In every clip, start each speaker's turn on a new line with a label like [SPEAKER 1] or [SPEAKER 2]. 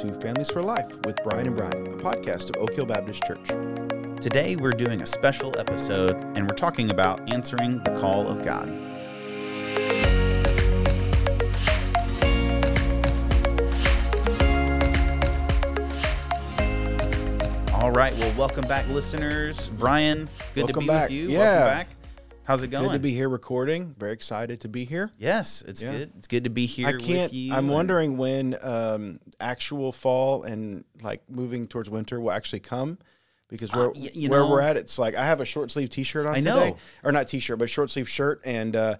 [SPEAKER 1] to Families for Life with Brian and Brian, a podcast of Oak Hill Baptist Church.
[SPEAKER 2] Today, we're doing a special episode and we're talking about answering the call of God. All right, well, welcome back, listeners. Brian, good
[SPEAKER 1] Welcome
[SPEAKER 2] to be
[SPEAKER 1] back.
[SPEAKER 2] with you.
[SPEAKER 1] Yeah.
[SPEAKER 2] Welcome back. How's it going?
[SPEAKER 1] Good to be here recording. Very excited to be here.
[SPEAKER 2] Yes, it's
[SPEAKER 1] Yeah.
[SPEAKER 2] good. It's good to be here.
[SPEAKER 1] I can't. I'm
[SPEAKER 2] and-
[SPEAKER 1] wondering when um, actual fall and like moving towards winter will actually come, because where
[SPEAKER 2] Uh, y-
[SPEAKER 1] where
[SPEAKER 2] know-
[SPEAKER 1] we're at, it's like I have a short sleeve T-shirt on
[SPEAKER 2] I
[SPEAKER 1] today,
[SPEAKER 2] know.
[SPEAKER 1] or not T-shirt, but short sleeve shirt, and uh,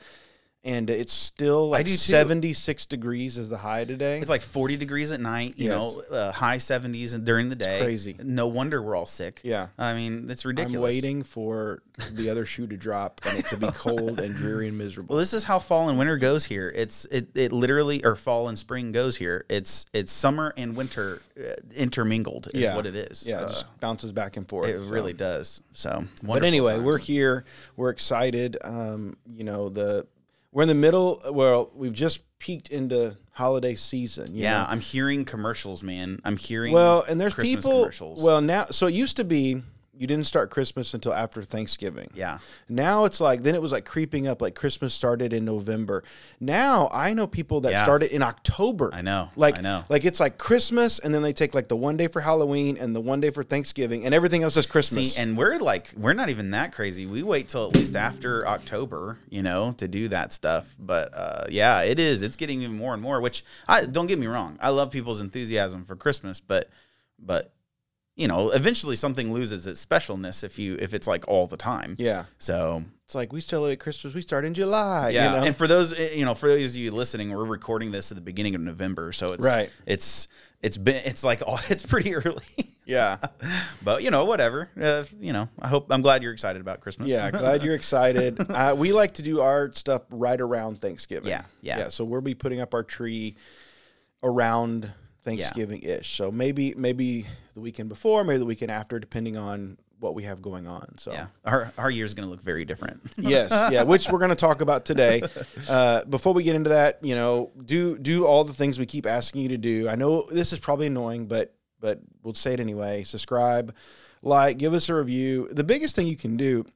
[SPEAKER 1] and it's still like 76 degrees is the high today.
[SPEAKER 2] It's like 40 degrees at night, you
[SPEAKER 1] Yes.
[SPEAKER 2] know, uh, high 70s and during the day.
[SPEAKER 1] crazy.
[SPEAKER 2] No wonder we're all sick.
[SPEAKER 1] yeah.
[SPEAKER 2] I mean, it's ridiculous.
[SPEAKER 1] I'm waiting for the other shoe to drop and it to be cold and dreary and miserable.
[SPEAKER 2] Well, this is how fall and winter goes here. It's it, it literally or fall and spring goes here. It's it's summer and winter uh, intermingled is
[SPEAKER 1] Yeah.
[SPEAKER 2] what it is.
[SPEAKER 1] yeah, it
[SPEAKER 2] Uh,
[SPEAKER 1] just bounces back and forth.
[SPEAKER 2] it
[SPEAKER 1] so.
[SPEAKER 2] really does. So,
[SPEAKER 1] But anyway,
[SPEAKER 2] times.
[SPEAKER 1] we're here. We're excited. Um, you know, the we're in the middle. Well, we've just peaked into holiday season. you
[SPEAKER 2] yeah.
[SPEAKER 1] know?
[SPEAKER 2] I'm hearing commercials, man. I'm hearing
[SPEAKER 1] Well, and there's
[SPEAKER 2] Christmas
[SPEAKER 1] people.
[SPEAKER 2] commercials.
[SPEAKER 1] Well, now, so it used to be you didn't start Christmas until after Thanksgiving.
[SPEAKER 2] yeah,
[SPEAKER 1] Now it's like then it was like creeping up. Like Christmas started in November. Now I know people that
[SPEAKER 2] Yeah.
[SPEAKER 1] started in October.
[SPEAKER 2] I know.
[SPEAKER 1] Like
[SPEAKER 2] I know.
[SPEAKER 1] Like it's like Christmas, and then they take like the one day for Halloween and the one day for Thanksgiving, and everything else is Christmas.
[SPEAKER 2] See, and we're like, we're not even that crazy. We wait till at least after October, you know, to do that stuff. But uh, yeah, it is. It's getting even more and more. Which I don't get me wrong. I love people's enthusiasm for Christmas, but but you know, eventually something loses its specialness if you if it's like all the time.
[SPEAKER 1] yeah.
[SPEAKER 2] So
[SPEAKER 1] It's like we celebrate Christmas. We start in July.
[SPEAKER 2] yeah,
[SPEAKER 1] You know?
[SPEAKER 2] and for those eh, you know, for those of you listening, we're recording this at the beginning of November, so it's
[SPEAKER 1] Right.
[SPEAKER 2] It's it's been it's like oh, it's pretty early.
[SPEAKER 1] yeah.
[SPEAKER 2] but you know, whatever. Uh, you know, I hope I'm glad you're excited about Christmas.
[SPEAKER 1] Yeah. Glad you're excited. uh, we like to do our stuff right around Thanksgiving.
[SPEAKER 2] Yeah, yeah.
[SPEAKER 1] Yeah. So we'll be putting up our tree around Thanksgiving ish. So maybe maybe the weekend before, maybe the weekend after, depending on what we have going on. So
[SPEAKER 2] Yeah, our our is gonna look very different.
[SPEAKER 1] yes, yeah, which we're going to talk about today. Uh, before we get into that, you know, do do all the things we keep asking you to do. I know this is probably annoying, but but we'll say it anyway. Subscribe, like, give us a review. The biggest thing you can do,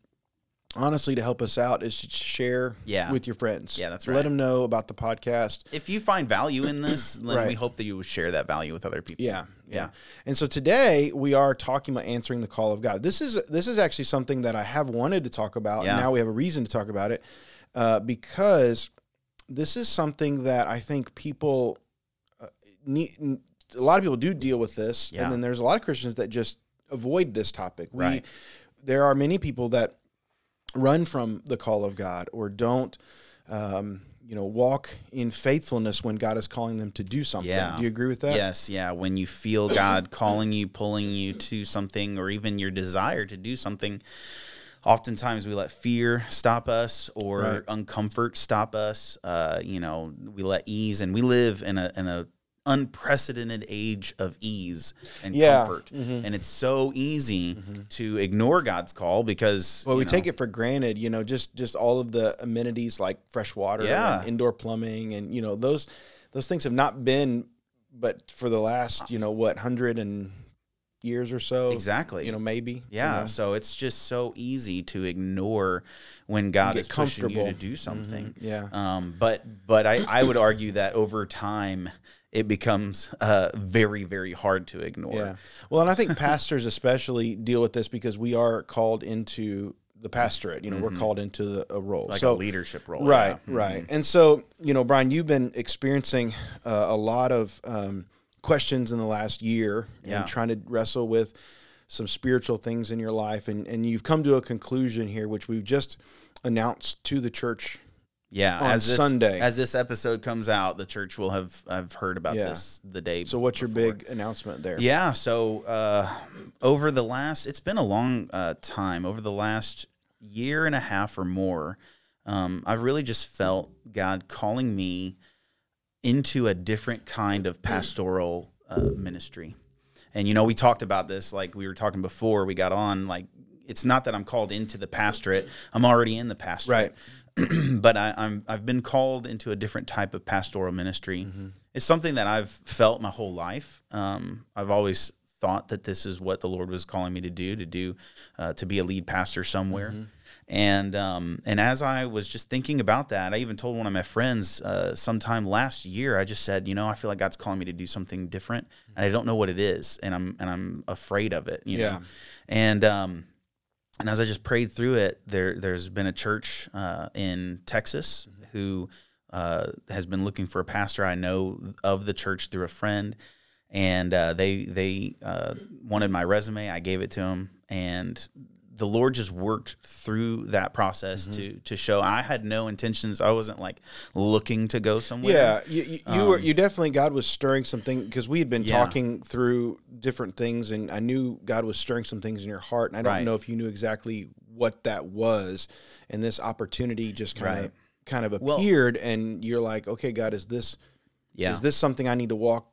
[SPEAKER 1] honestly, to help us out is to share
[SPEAKER 2] Yeah.
[SPEAKER 1] with your friends.
[SPEAKER 2] Yeah, that's right.
[SPEAKER 1] Let them know about the podcast.
[SPEAKER 2] if you find value in this, then
[SPEAKER 1] Right.
[SPEAKER 2] we hope that you will share that value with other people.
[SPEAKER 1] Yeah,
[SPEAKER 2] Yeah.
[SPEAKER 1] And so today we are talking about answering the call of God. This is this is actually something that I have wanted to talk about,
[SPEAKER 2] Yeah.
[SPEAKER 1] and now we have a reason to talk about it uh, because this is something that I think people uh, need. A lot of people do deal with this,
[SPEAKER 2] Yeah.
[SPEAKER 1] and then there's a lot of Christians that just avoid this topic. We
[SPEAKER 2] Right.
[SPEAKER 1] there are many people that run from the call of God or don't. Um, you know, walk in faithfulness when God is calling them to do something.
[SPEAKER 2] Yeah.
[SPEAKER 1] Do you agree with that?
[SPEAKER 2] Yes, yeah. When you feel God calling you, pulling you to something, or even your desire to do something, oftentimes we let fear stop us or
[SPEAKER 1] Right.
[SPEAKER 2] uncomfort stop us. Uh, you know, we let ease, and we live in a in a unprecedented age of ease and
[SPEAKER 1] Yeah.
[SPEAKER 2] comfort,
[SPEAKER 1] Mhm.
[SPEAKER 2] and it's so easy to ignore God's call because
[SPEAKER 1] Well, we
[SPEAKER 2] know,
[SPEAKER 1] take it for granted, you know, just just all of the amenities like fresh water
[SPEAKER 2] Yeah.
[SPEAKER 1] and indoor plumbing and you know those those things have not been but for the last, you know, what, 100 and years or so.
[SPEAKER 2] exactly
[SPEAKER 1] You know, maybe.
[SPEAKER 2] Yeah,
[SPEAKER 1] you know.
[SPEAKER 2] so it's just so easy to ignore when God is pushing you to do something.
[SPEAKER 1] Yeah.
[SPEAKER 2] Um, but but I, I would argue that over time it becomes uh, very very hard to ignore.
[SPEAKER 1] Yeah. Well, and I think pastors especially deal with this because we are called into the pastorate, you know, we're called into the, a role.
[SPEAKER 2] Mm-hmm. Like
[SPEAKER 1] so
[SPEAKER 2] a leadership role.
[SPEAKER 1] Right,
[SPEAKER 2] yeah.
[SPEAKER 1] right. And so, you know, Brian, you've been experiencing uh, a lot of um, questions in the last year
[SPEAKER 2] Yeah.
[SPEAKER 1] and trying to wrestle with some spiritual things in your life. And, and you've come to a conclusion here, which we've just announced to the church.
[SPEAKER 2] Yeah.
[SPEAKER 1] On
[SPEAKER 2] as this,
[SPEAKER 1] Sunday.
[SPEAKER 2] as this episode comes out, the church will have have heard about
[SPEAKER 1] Yeah.
[SPEAKER 2] this the day.
[SPEAKER 1] So, what's your big announcement there?
[SPEAKER 2] Yeah. So uh, over the last, it's been a long uh, time. Over the last year and a half or more, um, I've really just felt God calling me into a different kind of pastoral uh, ministry. And you know, we talked about this, like we were talking before we got on, like it's not that I'm called into the pastorate. I'm already in the pastorate.
[SPEAKER 1] Right.
[SPEAKER 2] but I, I'm I've been called into a different type of pastoral ministry. It's something that I've felt my whole life. Um, I've always thought that this is what the Lord was calling me to do to do uh, to be a lead pastor somewhere. And um, and as I was just thinking about that, I even told one of my friends uh, sometime last year. I just said, you know, I feel like God's calling me to do something different, and I don't know what it is, and I'm and I'm afraid of it. You
[SPEAKER 1] Yeah.
[SPEAKER 2] know, and um, and as I just prayed through it, there there's been a church uh, in Texas who uh, has been looking for a pastor. I know of the church through a friend, and uh, they they uh, wanted my resume. I gave it to them, and the Lord just worked through that process to to show I had no intentions. I wasn't like looking to go somewhere.
[SPEAKER 1] Yeah, you, you, you were you definitely God was stirring something because we had been
[SPEAKER 2] Um, Yeah.
[SPEAKER 1] talking through different things, and I knew God was stirring some things in your heart, and I don't
[SPEAKER 2] Right.
[SPEAKER 1] know if you knew exactly what that was, and this opportunity just kind of
[SPEAKER 2] Right.
[SPEAKER 1] kind of
[SPEAKER 2] Well-
[SPEAKER 1] appeared, and you're like, okay, God, is this
[SPEAKER 2] yeah.
[SPEAKER 1] is this something I need to walk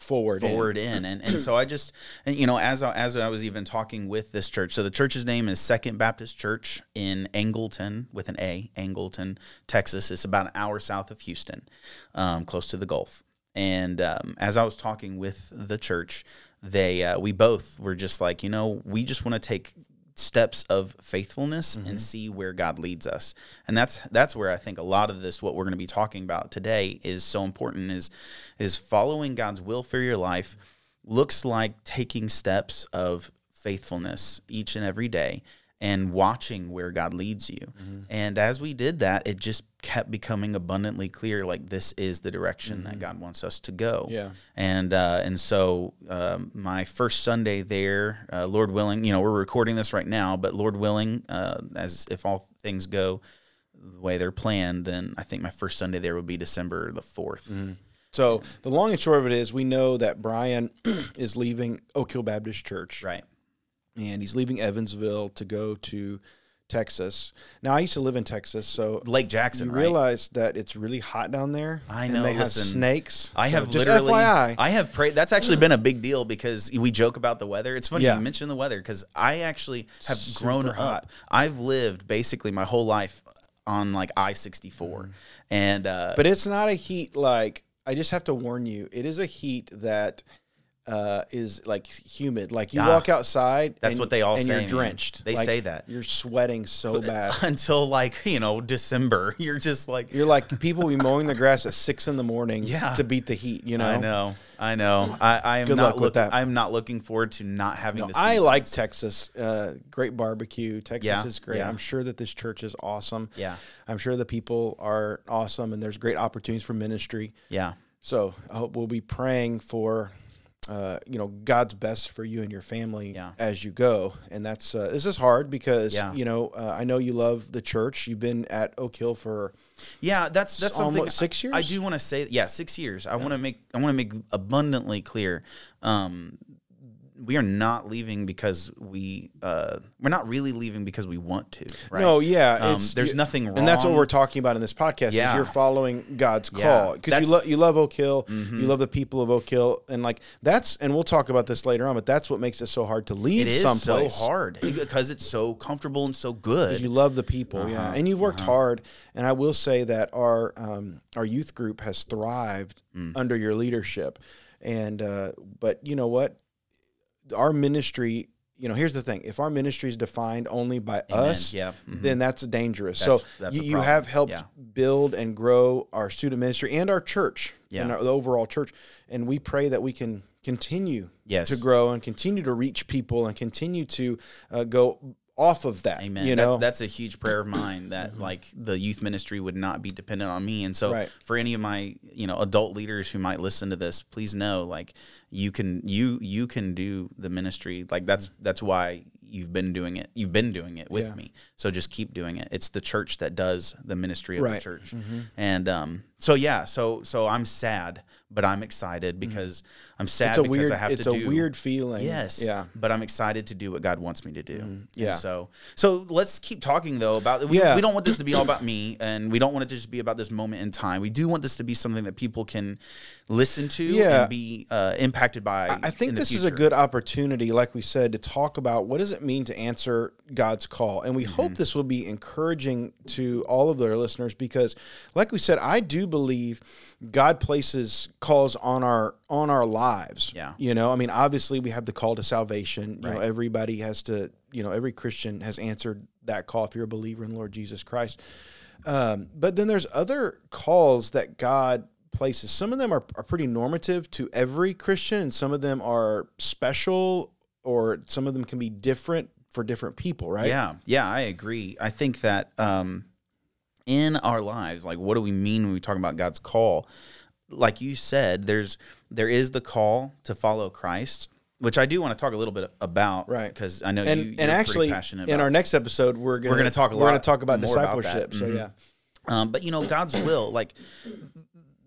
[SPEAKER 1] forward in?
[SPEAKER 2] forward in. And and so I just and you know as I, as I was even talking with this church so the church's name is Second Baptist Church in Angleton with an A Angleton Texas. It's about an hour south of Houston um, close to the Gulf. And um, as I was talking with the church they uh, we both were just like you know we just want to take steps of faithfulness and mm-hmm. see where God leads us. And that's that's where I think a lot of this what we're going to be talking about today is so important is is following God's will for your life looks like taking steps of faithfulness each and every day and watching where God leads you. And as we did that, it just kept becoming abundantly clear like this is the direction that God wants us to go
[SPEAKER 1] Yeah.
[SPEAKER 2] and uh, and so um, my first Sunday there, uh, Lord willing, you know, we're recording this right now, but Lord willing, uh, as if all things go the way they're planned, then I think my first Sunday there would be December the 4th
[SPEAKER 1] So the long and short of it is, we know that Brian is leaving Oak Hill Baptist Church,
[SPEAKER 2] Right.
[SPEAKER 1] And he's leaving Evansville to go to Texas. Now, I used to live in Texas, so
[SPEAKER 2] Lake Jackson.
[SPEAKER 1] you
[SPEAKER 2] right?
[SPEAKER 1] realize that it's really hot down there.
[SPEAKER 2] I
[SPEAKER 1] and
[SPEAKER 2] know,
[SPEAKER 1] they have snakes.
[SPEAKER 2] I
[SPEAKER 1] So
[SPEAKER 2] have
[SPEAKER 1] just
[SPEAKER 2] literally.
[SPEAKER 1] FYI.
[SPEAKER 2] I have prayed. That's actually been a big deal because we joke about the weather. It's funny
[SPEAKER 1] Yeah.
[SPEAKER 2] you mention the weather because I actually have
[SPEAKER 1] Super
[SPEAKER 2] grown
[SPEAKER 1] hot.
[SPEAKER 2] up. I've lived basically my whole life on like I sixty four, and uh,
[SPEAKER 1] Mm. but it's not a heat like. I just have to warn you. It is a heat that uh, is like humid. Like you
[SPEAKER 2] Ah,
[SPEAKER 1] walk outside.
[SPEAKER 2] that's
[SPEAKER 1] and-
[SPEAKER 2] what they all
[SPEAKER 1] and
[SPEAKER 2] say,
[SPEAKER 1] You're
[SPEAKER 2] man.
[SPEAKER 1] drenched.
[SPEAKER 2] They
[SPEAKER 1] Like,
[SPEAKER 2] say that.
[SPEAKER 1] you're sweating so bad.
[SPEAKER 2] until like you know December, you're just like
[SPEAKER 1] You're like people be mowing the grass at six in the morning
[SPEAKER 2] Yeah.
[SPEAKER 1] to beat the heat. You know.
[SPEAKER 2] I know, I know. I, I am
[SPEAKER 1] Good
[SPEAKER 2] not
[SPEAKER 1] luck
[SPEAKER 2] look-
[SPEAKER 1] that.
[SPEAKER 2] I'm not looking forward to not having the.
[SPEAKER 1] I like Texas. Uh, great barbecue. Texas
[SPEAKER 2] Yeah,
[SPEAKER 1] is great.
[SPEAKER 2] yeah.
[SPEAKER 1] I'm sure that this church is awesome.
[SPEAKER 2] Yeah,
[SPEAKER 1] I'm sure the people are awesome, and there's great opportunities for ministry.
[SPEAKER 2] yeah,
[SPEAKER 1] So I hope we'll be praying for, uh, you know, God's best for you and your family
[SPEAKER 2] Yeah.
[SPEAKER 1] as you go. And that's uh, this is hard because
[SPEAKER 2] Yeah.
[SPEAKER 1] you know uh, I know you love the church. You've been at Oak Hill for
[SPEAKER 2] yeah. That's that's something.
[SPEAKER 1] almost six
[SPEAKER 2] I, I do want to say, yeah, six years. I want to make. I want to make abundantly clear. Um, we are not leaving because we. Uh, we're not really leaving because we want to. Right?
[SPEAKER 1] no, yeah.
[SPEAKER 2] Um, there's nothing wrong.
[SPEAKER 1] and that's what we're talking about in this podcast.
[SPEAKER 2] Yeah.
[SPEAKER 1] Is you're following God's
[SPEAKER 2] Yeah.
[SPEAKER 1] call because
[SPEAKER 2] Mm-hmm.
[SPEAKER 1] you love you love Oak Hill, you love the people of Oak Hill, and like that's and we'll talk about this later on. But that's what makes it so hard to leave
[SPEAKER 2] It is
[SPEAKER 1] someplace.
[SPEAKER 2] so hard because it's so comfortable and so good.
[SPEAKER 1] you love the people, yeah,
[SPEAKER 2] Uh-huh,
[SPEAKER 1] and you've worked hard. And I will say that our um, our youth group has thrived
[SPEAKER 2] Mm.
[SPEAKER 1] under your leadership. And uh, but you know what, our ministry. You know, here's the thing: if our ministry is defined only by
[SPEAKER 2] Amen.
[SPEAKER 1] us,
[SPEAKER 2] Yeah. Mhm.
[SPEAKER 1] then that's dangerous.
[SPEAKER 2] That's-
[SPEAKER 1] so
[SPEAKER 2] that's
[SPEAKER 1] you, you have helped
[SPEAKER 2] Yeah.
[SPEAKER 1] build and grow our student ministry and our church and our, the overall church. And we pray that we can continue
[SPEAKER 2] Yes.
[SPEAKER 1] to grow and continue to reach people and continue to uh, go off of that.
[SPEAKER 2] Amen.
[SPEAKER 1] You know,
[SPEAKER 2] that's, that's a huge prayer of mine that like the youth ministry would not be dependent on me. And so
[SPEAKER 1] Right.
[SPEAKER 2] for any of my, you know, adult leaders who might listen to this, please know like you can you you can do the ministry. Like that's that's why you've been doing it. You've been doing it with
[SPEAKER 1] Yeah.
[SPEAKER 2] me. So just keep doing it. It's the church that does the ministry of the
[SPEAKER 1] Right.
[SPEAKER 2] church. And um so yeah, so so I'm sad, but I'm excited because I'm sad
[SPEAKER 1] Mm-hmm. It's a
[SPEAKER 2] because
[SPEAKER 1] weird.
[SPEAKER 2] I have
[SPEAKER 1] It's
[SPEAKER 2] to
[SPEAKER 1] a
[SPEAKER 2] do
[SPEAKER 1] weird feeling.
[SPEAKER 2] Yes.
[SPEAKER 1] Yeah.
[SPEAKER 2] But I'm excited to do what God wants me to do. And
[SPEAKER 1] yeah.
[SPEAKER 2] so so let's keep talking though about we,
[SPEAKER 1] Yeah.
[SPEAKER 2] we don't want this to be all about me and we don't want it to just be about this moment in time. We do want this to be something that people can listen to
[SPEAKER 1] Yeah.
[SPEAKER 2] and be uh, impacted by.
[SPEAKER 1] I think
[SPEAKER 2] in the
[SPEAKER 1] this is a good opportunity, like we said, to talk about what does it mean to answer God's call, and we
[SPEAKER 2] Mm-hmm.
[SPEAKER 1] hope this will be encouraging to all of their listeners because, like we said, I do believe God places calls on our on our lives.
[SPEAKER 2] Yeah.
[SPEAKER 1] you know, I mean, obviously we have the call to salvation. You know,
[SPEAKER 2] Right.
[SPEAKER 1] everybody has to. You know, every Christian has answered that call if you're a believer in Lord Jesus Christ. Um, but then there's other calls that God places. Some of them are, are pretty normative to every Christian, and some of them are special, or some of them can be different for different people, right?
[SPEAKER 2] Yeah, yeah, I agree. I think that um, in our lives, like, what do we mean when we talk about God's call? Like you said, there's there is the call to follow Christ, which I do want to talk a little bit about,
[SPEAKER 1] Right.
[SPEAKER 2] Because I know
[SPEAKER 1] And
[SPEAKER 2] you,
[SPEAKER 1] and actually, in our next episode, we're gonna
[SPEAKER 2] We're gonna talk a
[SPEAKER 1] we're gonna talk about
[SPEAKER 2] more about
[SPEAKER 1] discipleship. So
[SPEAKER 2] Mhm.
[SPEAKER 1] yeah,
[SPEAKER 2] Um, but you know, God's will, like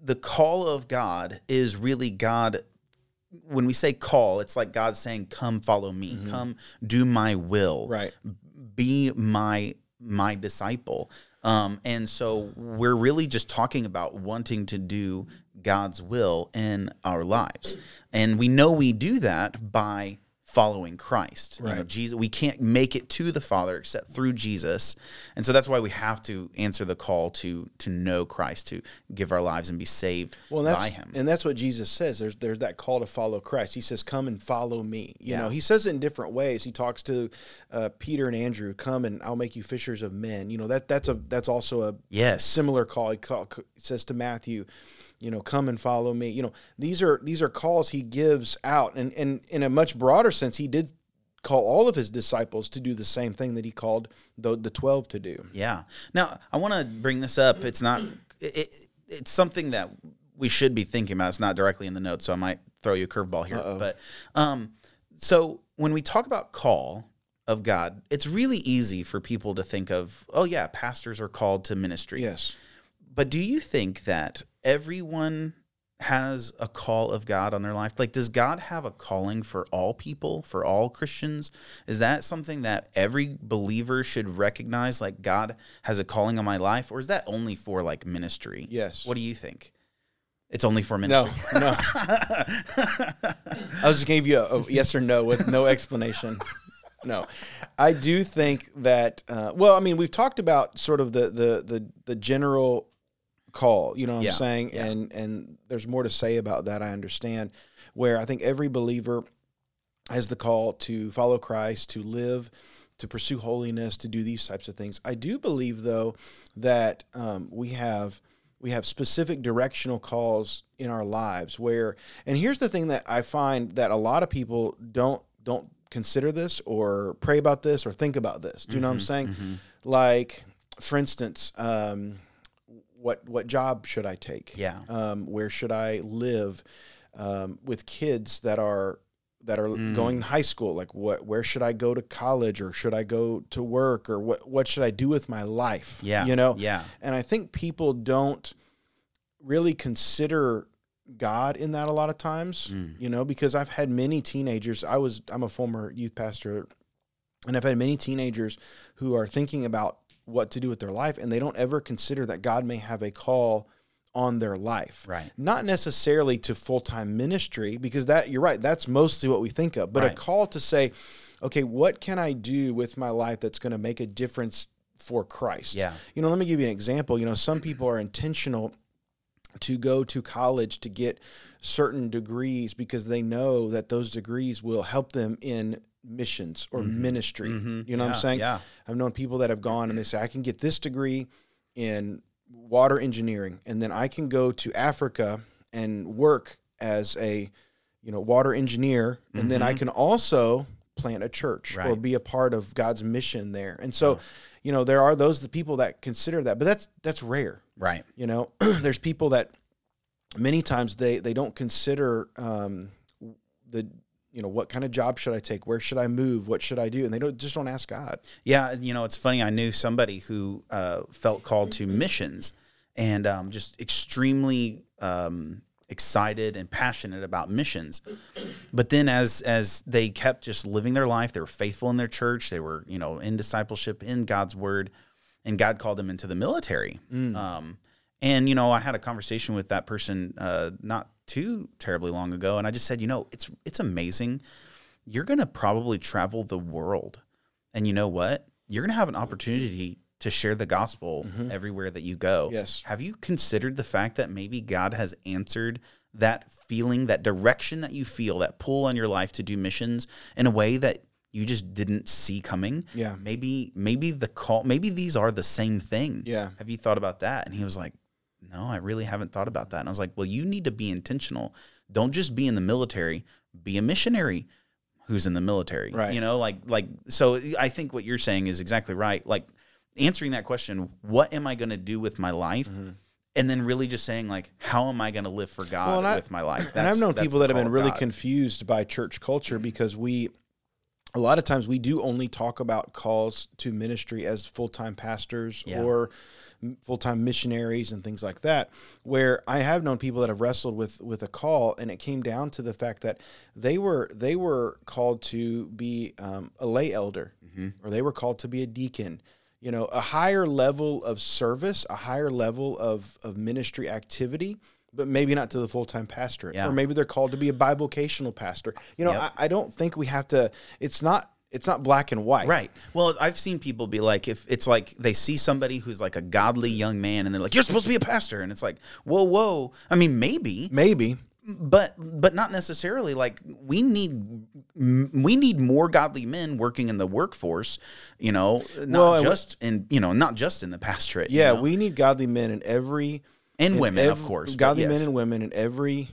[SPEAKER 2] the call of God is really God. When we say call, it's like God saying, "Come, follow me. Come, do my will.
[SPEAKER 1] right.
[SPEAKER 2] Be my my disciple." Um, and so we're really just talking about wanting to do God's will in our lives, and we know we do that by following Christ. You know, Jesus, we can't make it to the Father except through Jesus, and so that's why we have to answer the call to to know Christ, to give our lives and be saved
[SPEAKER 1] Well,
[SPEAKER 2] by Him.
[SPEAKER 1] and that's what Jesus says. There's there's that call to follow Christ. He says, "Come and follow me." You
[SPEAKER 2] Yeah.
[SPEAKER 1] know, he says it in different ways. He talks to uh, Peter and Andrew, "Come and I'll make you fishers of men." You know that that's a that's also a
[SPEAKER 2] Yes,
[SPEAKER 1] similar call. He, call, he says to Matthew, you know, come and follow me. You know, these are these are calls he gives out, and and in a much broader sense, he did call all of his disciples to do the same thing that he called the the twelve to do.
[SPEAKER 2] Yeah. Now I want to bring this up. It's not. It, it, it's something that we should be thinking about. It's not directly in the notes, so I might throw you a curveball here.
[SPEAKER 1] Uh-oh.
[SPEAKER 2] But um, so when we talk about call of God, it's really easy for people to think of, oh yeah, pastors are called to ministry.
[SPEAKER 1] Yes.
[SPEAKER 2] But do you think that everyone has a call of God on their life? Like, does God have a calling for all people, for all Christians? Is that something that every believer should recognize? Like, God has a calling on my life, or is that only for like ministry?
[SPEAKER 1] Yes.
[SPEAKER 2] What do you think? It's only for ministry.
[SPEAKER 1] no. No. I was just gave you a, a yes or no with no explanation. No, I do think that. Uh, well, I mean, we've talked about sort of the the the, the general call. You know what
[SPEAKER 2] Yeah,
[SPEAKER 1] I'm saying?
[SPEAKER 2] yeah.
[SPEAKER 1] And and there's more to say about that. I understand. Where I think every believer has the call to follow Christ, to live, to pursue holiness, to do these types of things. I do believe, though, that um, we have we have specific directional calls in our lives where and here's the thing that I find that a lot of people don't don't consider this or pray about this or think about this. Do you know what I'm saying? Like, for instance, um, what what job should I take?
[SPEAKER 2] Yeah.
[SPEAKER 1] Um, where should I live? Um, with kids that are that are going to high school, like what where should I go to college or should I go to work or what what should I do with my life?
[SPEAKER 2] Yeah.
[SPEAKER 1] You know?
[SPEAKER 2] Yeah.
[SPEAKER 1] And I think people don't really consider God in that a lot of times,
[SPEAKER 2] Mm.
[SPEAKER 1] you know, because I've had many teenagers. I was I'm a former youth pastor and I've had many teenagers who are thinking about what to do with their life and they don't ever consider that God may have a call on their life.
[SPEAKER 2] Right.
[SPEAKER 1] Not necessarily to full-time ministry because that you're right, that's mostly what we think of, but a call to say, okay, what can I do with my life that's going to make a difference for Christ?
[SPEAKER 2] Yeah.
[SPEAKER 1] You know, let me give you an example. You know, some people are intentional to go to college to get certain degrees because they know that those degrees will help them in missions or ministry. You know what I'm
[SPEAKER 2] Mm-hmm.
[SPEAKER 1] Saying?
[SPEAKER 2] yeah.
[SPEAKER 1] I've known people that have gone and they say, I can get this degree in water engineering, and then I can go to Africa and work as a, you know, water engineer, and then I can also plant a church or
[SPEAKER 2] Mm-hmm.
[SPEAKER 1] Be a part of God's mission there. And so, you know, there are those the people that consider that, but that's that's rare.
[SPEAKER 2] Right.
[SPEAKER 1] You know, there's people that many times they they don't consider um, the you know what kind of job should I take, where should I move, what should I do, and they don't just don't ask God.
[SPEAKER 2] Yeah, you know, it's funny. I knew somebody who uh, felt called to missions, and um, just extremely um, excited and passionate about missions. But then as as they kept just living their life, they were faithful in their church, they were, you know, in discipleship, in God's word, and God called them into the military. Um, and you know, I had a conversation with that person uh, not too terribly long ago, and I just said, you know, it's it's amazing. You're gonna probably travel the world, and you know what? You're gonna have an opportunity to share the gospel everywhere that you go.
[SPEAKER 1] Yes.
[SPEAKER 2] Have you considered the fact that maybe God has answered that feeling, that direction that you feel, that pull on your life to do missions in a way that you just didn't see coming?
[SPEAKER 1] Yeah.
[SPEAKER 2] Maybe maybe the call maybe these are the same thing.
[SPEAKER 1] Yeah.
[SPEAKER 2] Have you thought about that? And he was like, No, I really haven't thought about that. And I was like, Well, you need to be intentional. Don't just be in the military, be a missionary who's in the military.
[SPEAKER 1] Right.
[SPEAKER 2] You know, like like so I think what you're saying is exactly right. Like answering that question, what am I going to do with my life? And then really just saying like, how am I going to live for God
[SPEAKER 1] Mm-hmm. Well, I-
[SPEAKER 2] with my life?
[SPEAKER 1] and I've known people that have been really
[SPEAKER 2] God.
[SPEAKER 1] confused by church culture because we a lot of times we do only talk about calls to ministry as full-time pastors
[SPEAKER 2] Yeah.
[SPEAKER 1] or full-time missionaries and things like that where i have known people that have wrestled with with a call and it came down to the fact that they were they were called to be um, a lay elder
[SPEAKER 2] Mm-hmm.
[SPEAKER 1] or they were called to be a deacon you know a higher level of service a higher level of of ministry activity but maybe not to the full-time pastorate
[SPEAKER 2] Yeah.
[SPEAKER 1] or maybe they're called to be a bivocational pastor you know
[SPEAKER 2] Yep.
[SPEAKER 1] I, I don't think we have to it's not it's not black and white
[SPEAKER 2] Right. Well, I've seen people be like, if it's like they see somebody who's like a godly young man and they're like, you're supposed to be a pastor. And it's like, whoa, whoa. I mean, maybe,
[SPEAKER 1] maybe
[SPEAKER 2] but but not necessarily like we need we need more godly men working in the workforce you know not
[SPEAKER 1] Well,
[SPEAKER 2] just in you know not just in the pastorate you
[SPEAKER 1] yeah
[SPEAKER 2] know?
[SPEAKER 1] we need godly men in every
[SPEAKER 2] and
[SPEAKER 1] in
[SPEAKER 2] women of course
[SPEAKER 1] godly
[SPEAKER 2] yes.
[SPEAKER 1] men and women in every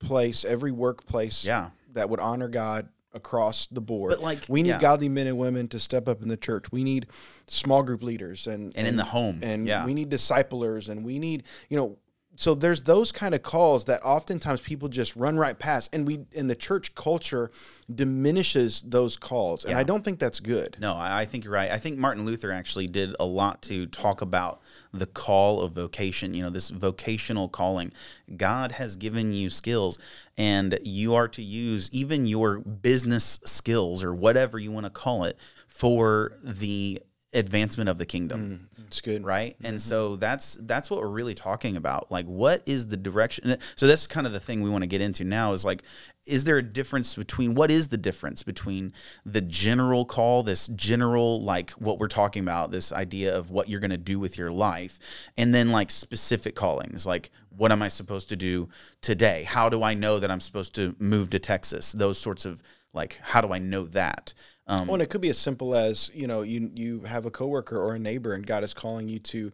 [SPEAKER 1] place every workplace
[SPEAKER 2] Yeah.
[SPEAKER 1] that would honor god across the board
[SPEAKER 2] But, like,
[SPEAKER 1] we need
[SPEAKER 2] yeah.
[SPEAKER 1] godly men and women to step up in the church we need small group leaders and
[SPEAKER 2] And in the home,
[SPEAKER 1] and
[SPEAKER 2] yeah.
[SPEAKER 1] we need disciplers and we need you know so there's those kind of calls that oftentimes people just run right past and we and the church culture diminishes those calls and
[SPEAKER 2] Yeah.
[SPEAKER 1] i don't think that's good
[SPEAKER 2] No, I, I think you're right. I think Martin Luther actually did a lot to talk about the call of vocation, you know, this vocational calling. God has given you skills, and you are to use even your business skills or whatever you want to call it for the advancement of the kingdom mm,
[SPEAKER 1] it's good.
[SPEAKER 2] right? And mm-hmm. so that's that's what we're really talking about. Like what is the direction? So that's kind of the thing we want to get into now is like is there a difference between what is the difference between the general call this general like what we're talking about this idea of what you're going to do with your life and then like specific callings? Like what am i supposed to do today? How do i know that i'm supposed to move to texas? Those sorts of like how do i know that um,
[SPEAKER 1] Well, and it could be as simple as you know you you have a coworker or a neighbor, and God is calling you to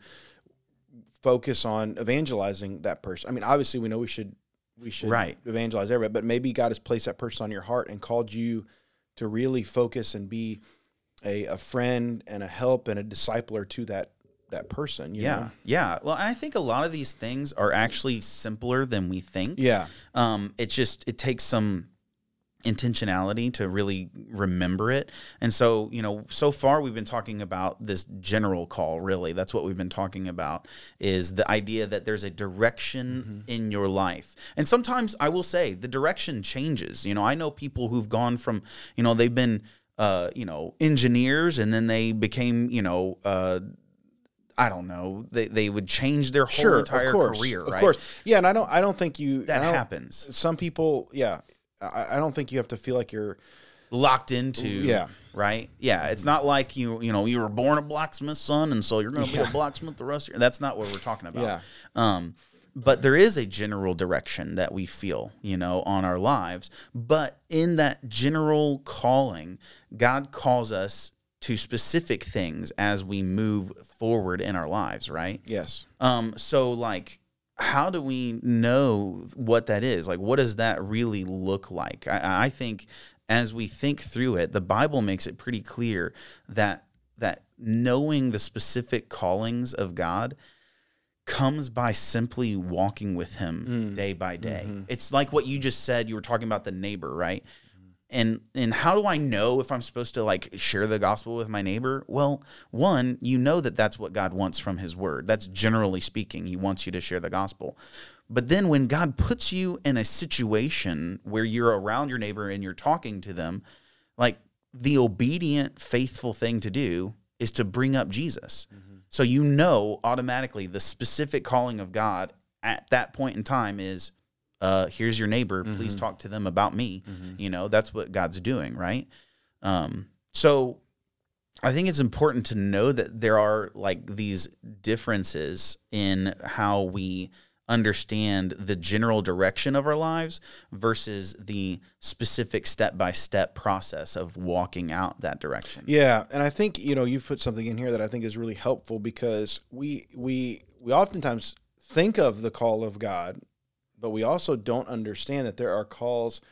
[SPEAKER 1] focus on evangelizing that person. I mean, obviously, we know we should we should
[SPEAKER 2] Right.
[SPEAKER 1] evangelize everybody, but maybe God has placed that person on your heart and called you to really focus and be a, a friend and a help and a discipler to that that person. You
[SPEAKER 2] yeah
[SPEAKER 1] know?
[SPEAKER 2] yeah well i think a lot of these things are actually simpler than we think
[SPEAKER 1] yeah,
[SPEAKER 2] um, it just it takes some intentionality to really remember it and so you know so far we've been talking about this general call really that's what we've been talking about is the idea that there's a direction in your life and sometimes i will say the direction changes you know i know people who've gone from you know they've been uh, you know engineers and then they became you know uh, I don't know. They they would change their whole
[SPEAKER 1] sure,
[SPEAKER 2] entire
[SPEAKER 1] of course,
[SPEAKER 2] career,
[SPEAKER 1] of course. Yeah, and I don't I don't think you
[SPEAKER 2] That happens.
[SPEAKER 1] Some people, yeah, I, I don't think you have to feel like you're
[SPEAKER 2] locked into
[SPEAKER 1] Yeah.
[SPEAKER 2] right yeah it's not like you you know you were born a blacksmith's son and so you're going to be a blacksmith the rest of your that's not what we're talking about
[SPEAKER 1] Yeah.
[SPEAKER 2] um but there is a general direction that we feel you know on our lives but in that general calling god calls us to specific things as we move forward in our lives right
[SPEAKER 1] yes.
[SPEAKER 2] um, so like how do we know what that is? Like what does that really look like? I, I think as we think through it, the Bible makes it pretty clear that that knowing the specific callings of God comes by simply walking with him mm. day by day. Mm-hmm. It's like what you just said, you were talking about the neighbor, right? And and how do I know if I'm supposed to like share the gospel with my neighbor? Well, one, you know that that's what God wants from His Word. That's generally speaking, He wants you to share the gospel. But then when God puts you in a situation where you're around your neighbor and you're talking to them, like the obedient, faithful thing to do is to bring up Jesus. Mm-hmm. So you know automatically the specific calling of God at that point in time is uh, here's your neighbor, mm-hmm. please talk to them about me. Mm-hmm. You know, that's what God's doing, right? Um, so I think it's important to know that there are like these differences in how we understand the general direction of our lives versus the specific step by step process of walking out that direction.
[SPEAKER 1] Yeah, and I think you know you've put something in here that I think is really helpful because we we we oftentimes think of the call of God, but we also don't understand that there are calls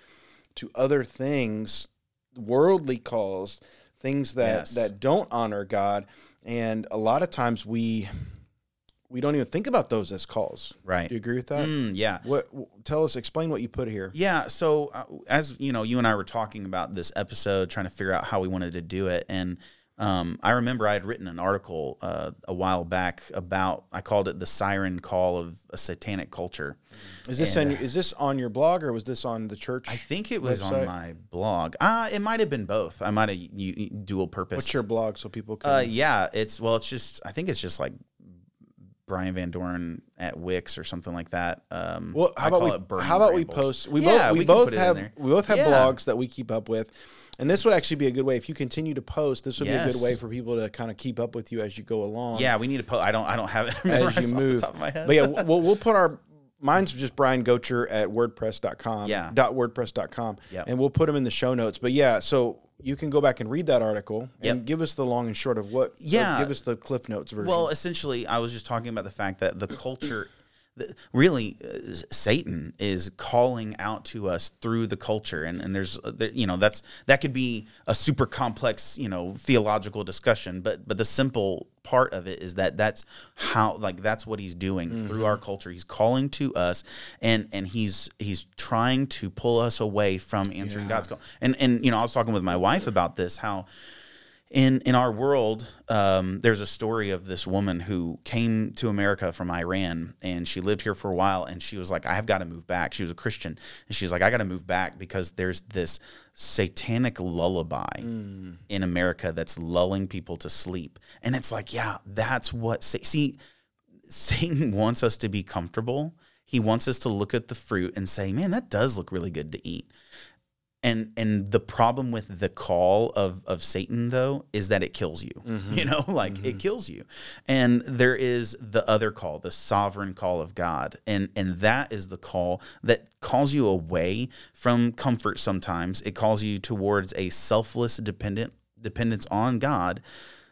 [SPEAKER 1] to other things, worldly calls, things that yes. that don't honor God, and a lot of times we we don't even think about those as calls.
[SPEAKER 2] Right.
[SPEAKER 1] Do you agree with that?
[SPEAKER 2] Mm, yeah.
[SPEAKER 1] What? Tell us. Explain what you put here.
[SPEAKER 2] Yeah. So uh, as you know, you and I were talking about this episode, trying to figure out how we wanted to do it, and um, I remember I had written an article uh, a while back about I called it the siren call of a satanic culture.
[SPEAKER 1] Is this and, on, is this on your blog or was this on the church?
[SPEAKER 2] I think it was website? on my blog. Ah, uh, it might have been both. I might have dual purpose.
[SPEAKER 1] What's your blog so people can?
[SPEAKER 2] Uh, yeah, it's well, it's just I think it's just like Brian Van Doren at Wix or something like that. Um,
[SPEAKER 1] well, how about we, how about we post? We yeah, both we, we both have we both have yeah. blogs that we keep up with, and this would actually be a good way if you continue to post. This would yes. be a good way for people to kind of keep up with you as you go along.
[SPEAKER 2] Yeah, we need to post. I don't I don't have it as you move. But
[SPEAKER 1] yeah, we'll we'll put our mine's just Brian Gocher at wordpress.com.
[SPEAKER 2] Yeah.
[SPEAKER 1] Dot wordpress.com.
[SPEAKER 2] Yeah.
[SPEAKER 1] And we'll put them in the show notes. But yeah, so you can go back and read that article and yep. give us the long and short of what. Yeah. Give us the Cliff Notes version.
[SPEAKER 2] Well, essentially, I was just talking about the fact that the culture really uh, satan is calling out to us through the culture and, and there's uh, you know that's that could be a super complex you know theological discussion but but the simple part of it is that that's how like that's what he's doing mm-hmm. through our culture he's calling to us and and he's he's trying to pull us away from answering yeah. god's call and and you know i was talking with my wife about this how in in our world, um, there's a story of this woman who came to America from Iran, and she lived here for a while, and she was like, "I have got to move back." She was a Christian, and she's like, "I got to move back because there's this satanic lullaby mm. in America that's lulling people to sleep." And it's like, yeah, that's what see. Satan wants us to be comfortable. He wants us to look at the fruit and say, "Man, that does look really good to eat." And and the problem with the call of of satan though is that it kills you mm-hmm. you know like mm-hmm. it kills you and there is the other call the sovereign call of god and and that is the call that calls you away from comfort sometimes it calls you towards a selfless dependent dependence on god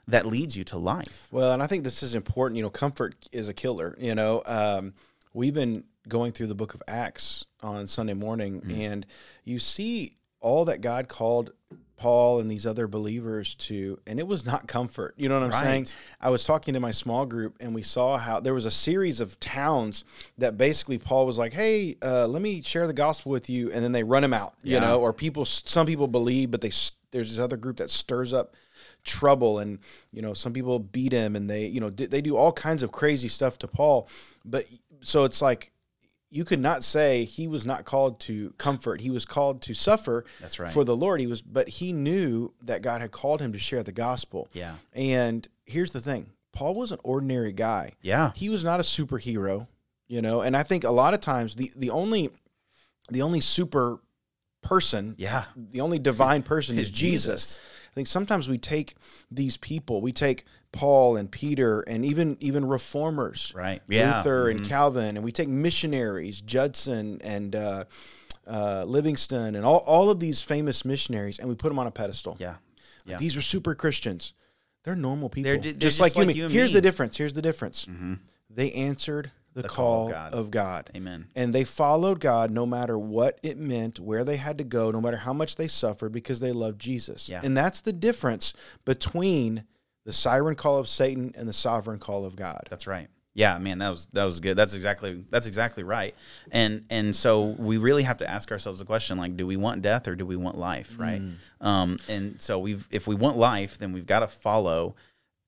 [SPEAKER 2] that leads you to life
[SPEAKER 1] well and i think this is important you know comfort is a killer you know um, we've been going through the book of acts on sunday morning mm-hmm. and you see all that God called Paul and these other believers to, and it was not comfort. You know what I'm right. saying? I was talking to my small group, and we saw how there was a series of towns that basically Paul was like, "Hey, uh, let me share the gospel with you," and then they run him out. Yeah. You know, or people, some people believe, but they there's this other group that stirs up trouble, and you know, some people beat him, and they, you know, they do all kinds of crazy stuff to Paul. But so it's like you could not say he was not called to comfort. He was called to suffer
[SPEAKER 2] That's right.
[SPEAKER 1] for the Lord. He was but he knew that God had called him to share the gospel.
[SPEAKER 2] Yeah.
[SPEAKER 1] And here's the thing. Paul was an ordinary guy.
[SPEAKER 2] Yeah.
[SPEAKER 1] He was not a superhero, you know, and I think a lot of times the the only the only super person,
[SPEAKER 2] yeah,
[SPEAKER 1] the only divine person is, Jesus. Jesus. I think sometimes we take these people, we take Paul and Peter and even even reformers,
[SPEAKER 2] right?
[SPEAKER 1] Yeah. Luther mm-hmm. and Calvin, and we take missionaries, Judson and uh, uh, Livingstone, and all, all of these famous missionaries, and we put them on a pedestal.
[SPEAKER 2] Yeah,
[SPEAKER 1] yeah. These are super Christians. They're normal people, they're, they're just, just, like, like you, and me. Here's the difference. Here's the difference. Mm-hmm. They answered the, the call, call of, God. of, God.
[SPEAKER 2] Amen.
[SPEAKER 1] And they followed God no matter what it meant, where they had to go, no matter how much they suffered, because they loved Jesus.
[SPEAKER 2] Yeah.
[SPEAKER 1] And that's the difference between the siren call of Satan and the sovereign call of God.
[SPEAKER 2] That's right. Yeah, man, that was that was good. That's exactly that's exactly right. And and so we really have to ask ourselves the question like, do we want death or do we want life, right?
[SPEAKER 1] Mm.
[SPEAKER 2] Um, and so we've if we want life, then we've got to follow.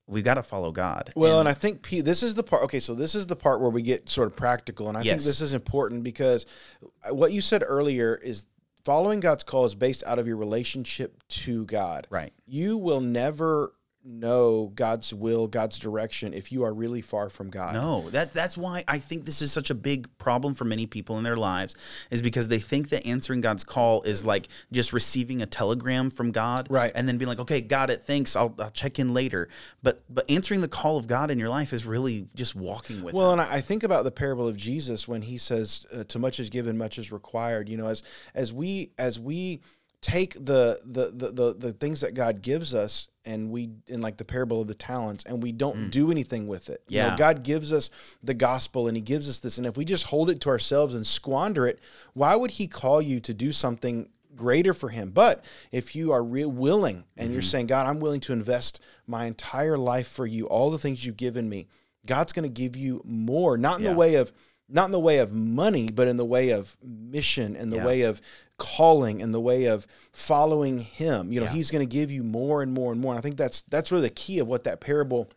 [SPEAKER 2] We've got to follow God.
[SPEAKER 1] Well, and I think P, this is the part. Okay, so this is the part where we get sort of practical, and I think this is important because uh, what you said earlier is following God's call is based out of your relationship to God.
[SPEAKER 2] right.
[SPEAKER 1] You will never know God's will, God's direction if you are really far from God.
[SPEAKER 2] No, that that's why I think this is such a big problem for many people in their lives is because they think that answering God's call is like just receiving a telegram from God,
[SPEAKER 1] Right.
[SPEAKER 2] And then being like, okay, got it, thanks, I'll, I'll check in later. But but answering the call of God in your life is really just walking with.
[SPEAKER 1] Well,
[SPEAKER 2] Him.
[SPEAKER 1] and I I think about the parable of Jesus when he says, uh, "To much is given, much is required." You know, as as we as we take the the the the, the things that God gives us, and we in like the parable of the talents, and we don't do anything with it. You know,
[SPEAKER 2] Mm. Yeah.
[SPEAKER 1] God gives us the gospel, and He gives us this, and if we just hold it to ourselves and squander it, why would He call you to do something? greater for him but if you are real willing and
[SPEAKER 2] Mm-hmm.
[SPEAKER 1] you're saying god i'm willing to invest my entire life for you all the things you've given me God's going to give you more, not in
[SPEAKER 2] Yeah.
[SPEAKER 1] the way of not in the way of money, but in the way of mission, in the
[SPEAKER 2] Yeah.
[SPEAKER 1] way of calling, in the way of following Him. You know,
[SPEAKER 2] Yeah.
[SPEAKER 1] He's going to give you more and more and more. And I think that's that's really the key of what that parable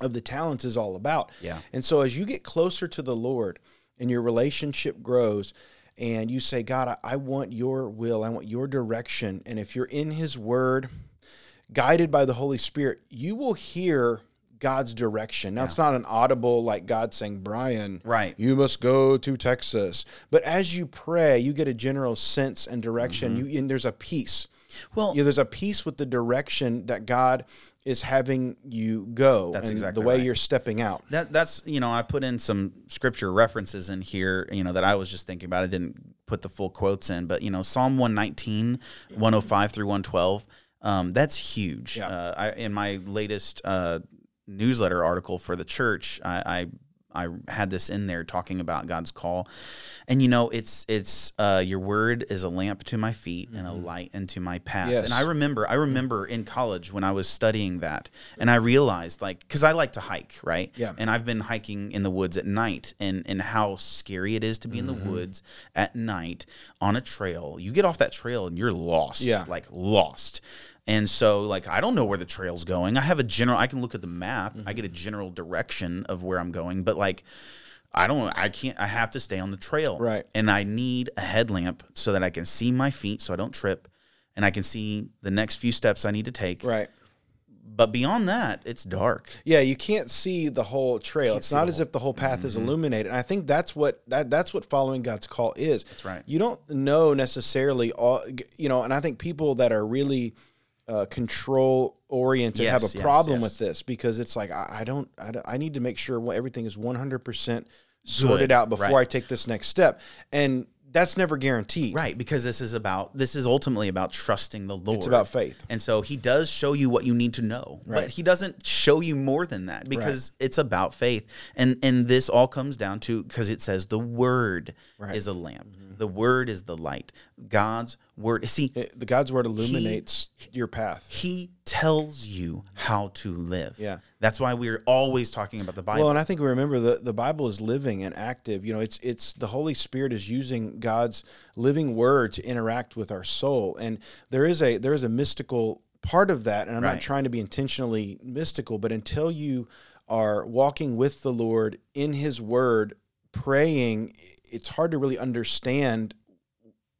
[SPEAKER 1] of the talents is all about.
[SPEAKER 2] Yeah.
[SPEAKER 1] And so as you get closer to the Lord and your relationship grows, and you say, God, I, I want your will, I want your direction. And if you're in His Word, guided by the Holy Spirit, you will hear God's direction. Now, it's not an audible, like God saying, Brian,
[SPEAKER 2] Right.
[SPEAKER 1] you must go to Texas. But as you pray, you get a general sense and direction. You and there's a peace.
[SPEAKER 2] Mm-hmm. Well,
[SPEAKER 1] Yeah, there's a peace with the direction that God is having you go.
[SPEAKER 2] That's
[SPEAKER 1] and
[SPEAKER 2] exactly
[SPEAKER 1] the way
[SPEAKER 2] right.
[SPEAKER 1] you're stepping out.
[SPEAKER 2] That that's you know I put in some scripture references in here you know that I was just thinking about I didn't put the full quotes in but you know Psalm 119 105 through 112 um, that's huge
[SPEAKER 1] Yeah.
[SPEAKER 2] uh, I, in my latest uh, newsletter article for the church I, I I had this in there talking about God's call and you know it's it's uh, your word is a lamp to my feet and a light into my path
[SPEAKER 1] Yes.
[SPEAKER 2] and I remember I remember in college when I was studying that and I realized like because I like to hike right
[SPEAKER 1] Yeah.
[SPEAKER 2] and I've been hiking in the woods at night and and how scary it is to be in the
[SPEAKER 1] Mm-hmm.
[SPEAKER 2] woods at night on a trail you get off that trail and you're lost
[SPEAKER 1] Yeah.
[SPEAKER 2] like lost and so like I don't know where the trail's going I have a general I can look at the map I get a
[SPEAKER 1] Mm-hmm.
[SPEAKER 2] general direction of where I'm going but like I don't I can't I have to stay on the trail
[SPEAKER 1] Right.
[SPEAKER 2] and I need a headlamp so that I can see my feet so I don't trip and I can see the next few steps I need to take
[SPEAKER 1] Right.
[SPEAKER 2] but beyond that it's dark
[SPEAKER 1] Yeah, you can't see the whole trail. It's not as if the whole path is illuminated. And I think that's what that that's what following God's call is. That's
[SPEAKER 2] right.
[SPEAKER 1] You don't know necessarily all you know, and I think people that are really uh, control oriented have a
[SPEAKER 2] yes,
[SPEAKER 1] problem
[SPEAKER 2] yes.
[SPEAKER 1] with this because it's like I, I don't I, don't- I need to make sure everything is 100% sorted
[SPEAKER 2] Good,
[SPEAKER 1] out before
[SPEAKER 2] right.
[SPEAKER 1] I take this next step. And that's never guaranteed.
[SPEAKER 2] Right, because this is about this is ultimately about trusting the Lord.
[SPEAKER 1] It's about faith.
[SPEAKER 2] And so he does show you what you need to know.
[SPEAKER 1] Right.
[SPEAKER 2] But he doesn't show you more than that because it's about faith. And and this all comes down to because it says the word
[SPEAKER 1] Right.
[SPEAKER 2] is a lamp. The word is the light. God's word. See,
[SPEAKER 1] It- the God's word illuminates your path.
[SPEAKER 2] he tells you how to live.
[SPEAKER 1] Yeah.
[SPEAKER 2] That's why we're always talking about the Bible.
[SPEAKER 1] Well, and I think we remember the the Bible is living and active. You know, it's it's the Holy Spirit is using God's living word to interact with our soul, and there is a there is a mystical part of that. And I'm not trying to be intentionally mystical, but until you are walking with the Lord in His Word, praying, it's hard to really understand.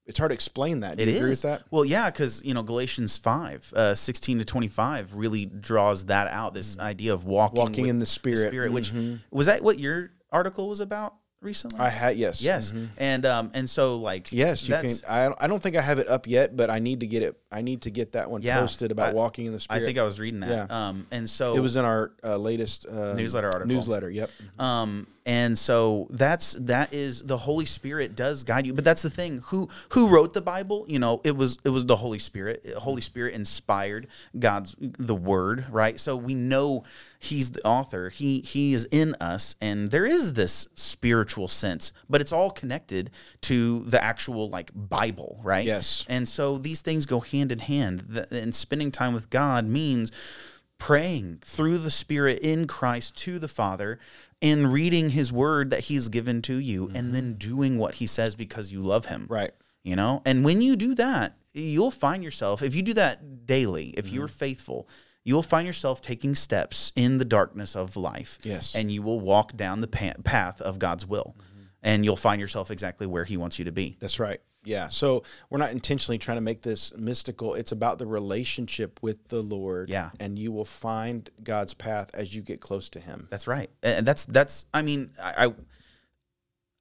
[SPEAKER 1] It's hard to explain that. Do
[SPEAKER 2] It
[SPEAKER 1] you agree
[SPEAKER 2] is.
[SPEAKER 1] with that?
[SPEAKER 2] Well, yeah, because you know Galatians five, uh, sixteen to twenty five, really draws that out. This idea of walking.
[SPEAKER 1] Walking in the Spirit.
[SPEAKER 2] Spirit, which
[SPEAKER 1] Mhm.
[SPEAKER 2] was that what your article was about recently?
[SPEAKER 1] I had yes,
[SPEAKER 2] yes,
[SPEAKER 1] Mhm.
[SPEAKER 2] and um, and so like
[SPEAKER 1] Yes, you can. I, I don't think I have it up yet, but I need to get it. I need to get that one
[SPEAKER 2] Yeah,
[SPEAKER 1] posted about
[SPEAKER 2] I-
[SPEAKER 1] walking in the spirit.
[SPEAKER 2] I think I was reading that.
[SPEAKER 1] Yeah.
[SPEAKER 2] Um, and so
[SPEAKER 1] it was in our uh, latest uh,
[SPEAKER 2] Newsletter article.
[SPEAKER 1] Newsletter. Yep.
[SPEAKER 2] Um, and so that's that is the Holy Spirit does guide you. But that's the thing. Who who wrote the Bible? You know, it was it was the Holy Spirit. Holy Spirit inspired God's the Word, right? So we know He's the author. He he is in us, and there is this spiritual sense, but it's all connected to the actual like Bible, right?
[SPEAKER 1] Yes.
[SPEAKER 2] And so these things go hand in hand. And spending time with God means praying through the Spirit in Christ to the Father and reading his word that he's given to you and then doing what he says because you love him.
[SPEAKER 1] Right.
[SPEAKER 2] You know? And when you do that, you'll find yourself, if you do that daily, if
[SPEAKER 1] Mm-hmm.
[SPEAKER 2] you're faithful, you'll find yourself taking steps in the darkness of life.
[SPEAKER 1] Yes.
[SPEAKER 2] And you will walk down the path of God's will.
[SPEAKER 1] Mm-hmm.
[SPEAKER 2] And you'll find yourself exactly where he wants you to be.
[SPEAKER 1] That's right. Yeah. So we're not intentionally trying to make this mystical. It's about the relationship with the Lord.
[SPEAKER 2] Yeah.
[SPEAKER 1] And you will find God's path as you get close to Him.
[SPEAKER 2] That's right. And that's that's. I mean, I,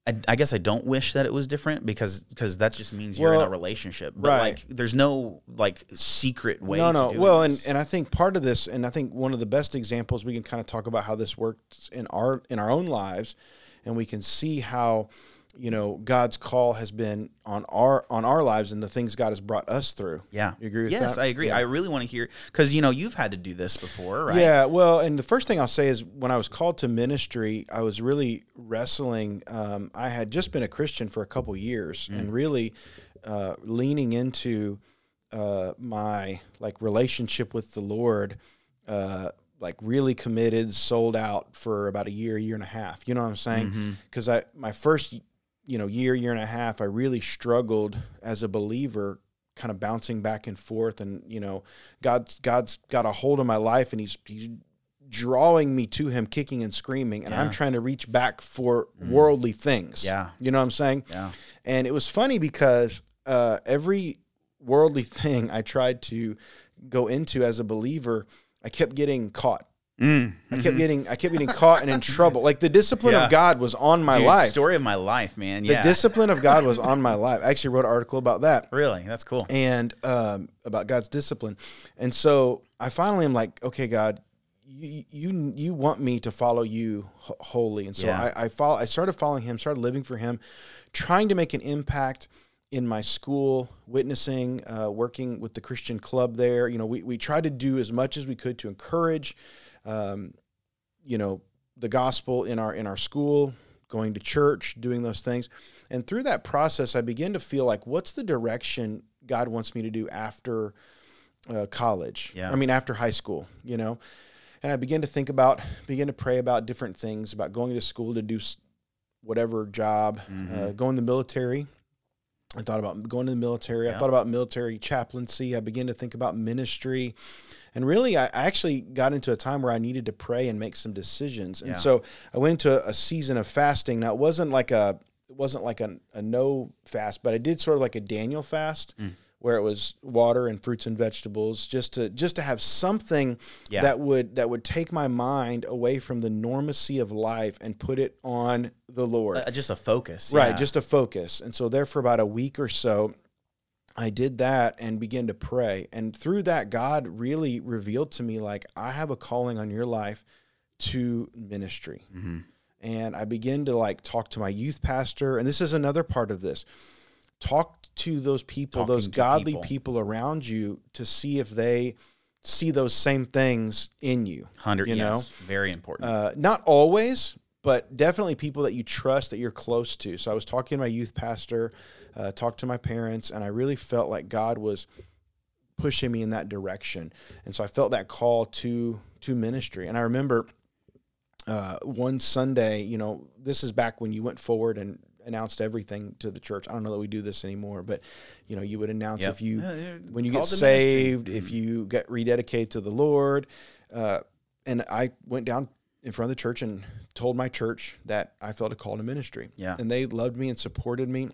[SPEAKER 2] I, I, guess I don't wish that it was different because because that just means you're in a relationship. But
[SPEAKER 1] right.
[SPEAKER 2] like, there's no like secret way.
[SPEAKER 1] no, no. Well, and, and I think part of this, and I think one of the best examples, we can kind of talk about how this works in our in our own lives, and we can see how, you know, God's call has been on our on our lives and the things God has brought us through.
[SPEAKER 2] yeah,
[SPEAKER 1] You agree with
[SPEAKER 2] yes,
[SPEAKER 1] that?
[SPEAKER 2] I agree.
[SPEAKER 1] Yeah.
[SPEAKER 2] I really want to hear because you know you've had to do this before, right?
[SPEAKER 1] Yeah, well, and the first thing I'll say is when I was called to ministry, I was really wrestling. Um, I had just been a Christian for a couple years,
[SPEAKER 2] Mm.
[SPEAKER 1] and really uh, leaning into uh, my like relationship with the Lord. Uh, like really committed, sold out for about a year, year and a half. You know what I'm saying?
[SPEAKER 2] Mm-hmm.
[SPEAKER 1] Because I my first you know year, year and a half, I really struggled as a believer kind of bouncing back and forth and you know god's god's got a hold of my life and he's he's drawing me to him kicking and screaming and i'm
[SPEAKER 2] Mm.
[SPEAKER 1] trying to reach back for worldly things
[SPEAKER 2] Yeah.
[SPEAKER 1] you know what i'm saying
[SPEAKER 2] Yeah.
[SPEAKER 1] and it was funny because uh, every worldly thing i tried to go into as a believer i kept getting caught
[SPEAKER 2] Mm.
[SPEAKER 1] i kept getting i kept getting caught and in trouble like the discipline
[SPEAKER 2] Yeah.
[SPEAKER 1] of god was on my
[SPEAKER 2] Dude,
[SPEAKER 1] life
[SPEAKER 2] story of my life, man.
[SPEAKER 1] the discipline of god was on my life i actually wrote an article about that
[SPEAKER 2] really, that's cool.
[SPEAKER 1] and um, about God's discipline. And so I finally am like, okay, God, you you you want me to follow you wholly, and so
[SPEAKER 2] Yeah.
[SPEAKER 1] I, I follow. I started following Him, started living for Him, trying to make an impact in my school, witnessing, uh, working with the Christian club there. You know, we we tried to do as much as we could to encourage, um, you know, the gospel in our in our school going to church doing those things. And through that process i begin to feel like what's the direction god wants me to do after uh, college?
[SPEAKER 2] Yeah.
[SPEAKER 1] i mean after high school you know? And i begin to think about begin to pray about different things about going to school to do whatever job uh, going to the military I thought about going to the military. I thought about military chaplaincy. I began to think about ministry. And really, I I actually got into a time where I needed to pray and make some decisions. And
[SPEAKER 2] Yeah.
[SPEAKER 1] so I went into a season of fasting. Now, it wasn't like a it wasn't like a, a no fast, but I did sort of like a Daniel fast
[SPEAKER 2] Mm.
[SPEAKER 1] Where it was water and fruits and vegetables just to just to have something
[SPEAKER 2] Yeah.
[SPEAKER 1] that would that would take my mind away from the normacy of life and put it on the Lord.
[SPEAKER 2] Uh, just a focus,
[SPEAKER 1] Right,
[SPEAKER 2] yeah.
[SPEAKER 1] just a focus. And so there for about a week or so, I did that and began to pray. And through that, God really revealed to me, like, I have a calling on your life to ministry.
[SPEAKER 2] Mm-hmm.
[SPEAKER 1] And I begin to like talk to my youth pastor. And this is another part of this. Talk to those people, those
[SPEAKER 2] Talking to
[SPEAKER 1] godly
[SPEAKER 2] people.
[SPEAKER 1] people. around you to see if they see those same things in you.
[SPEAKER 2] hundred.
[SPEAKER 1] you know?
[SPEAKER 2] yes, very important.
[SPEAKER 1] Uh, not always, but definitely people that you trust that you're close to. So I was talking to my youth pastor, uh, talked to my parents, and I really felt like God was pushing me in that direction. And so I felt that call to to ministry. And I remember uh, one Sunday, you know, this is back when you went forward and announced everything to the church. I don't know that we do this anymore, but you know, you would announce
[SPEAKER 2] Yep.
[SPEAKER 1] if you
[SPEAKER 2] Yeah, yeah,
[SPEAKER 1] when you get saved,
[SPEAKER 2] ministry.
[SPEAKER 1] if you get rededicated to the Lord. Uh, and I went down in front of the church and told my church that I felt a call to ministry.
[SPEAKER 2] Yeah.
[SPEAKER 1] And they loved me and supported me.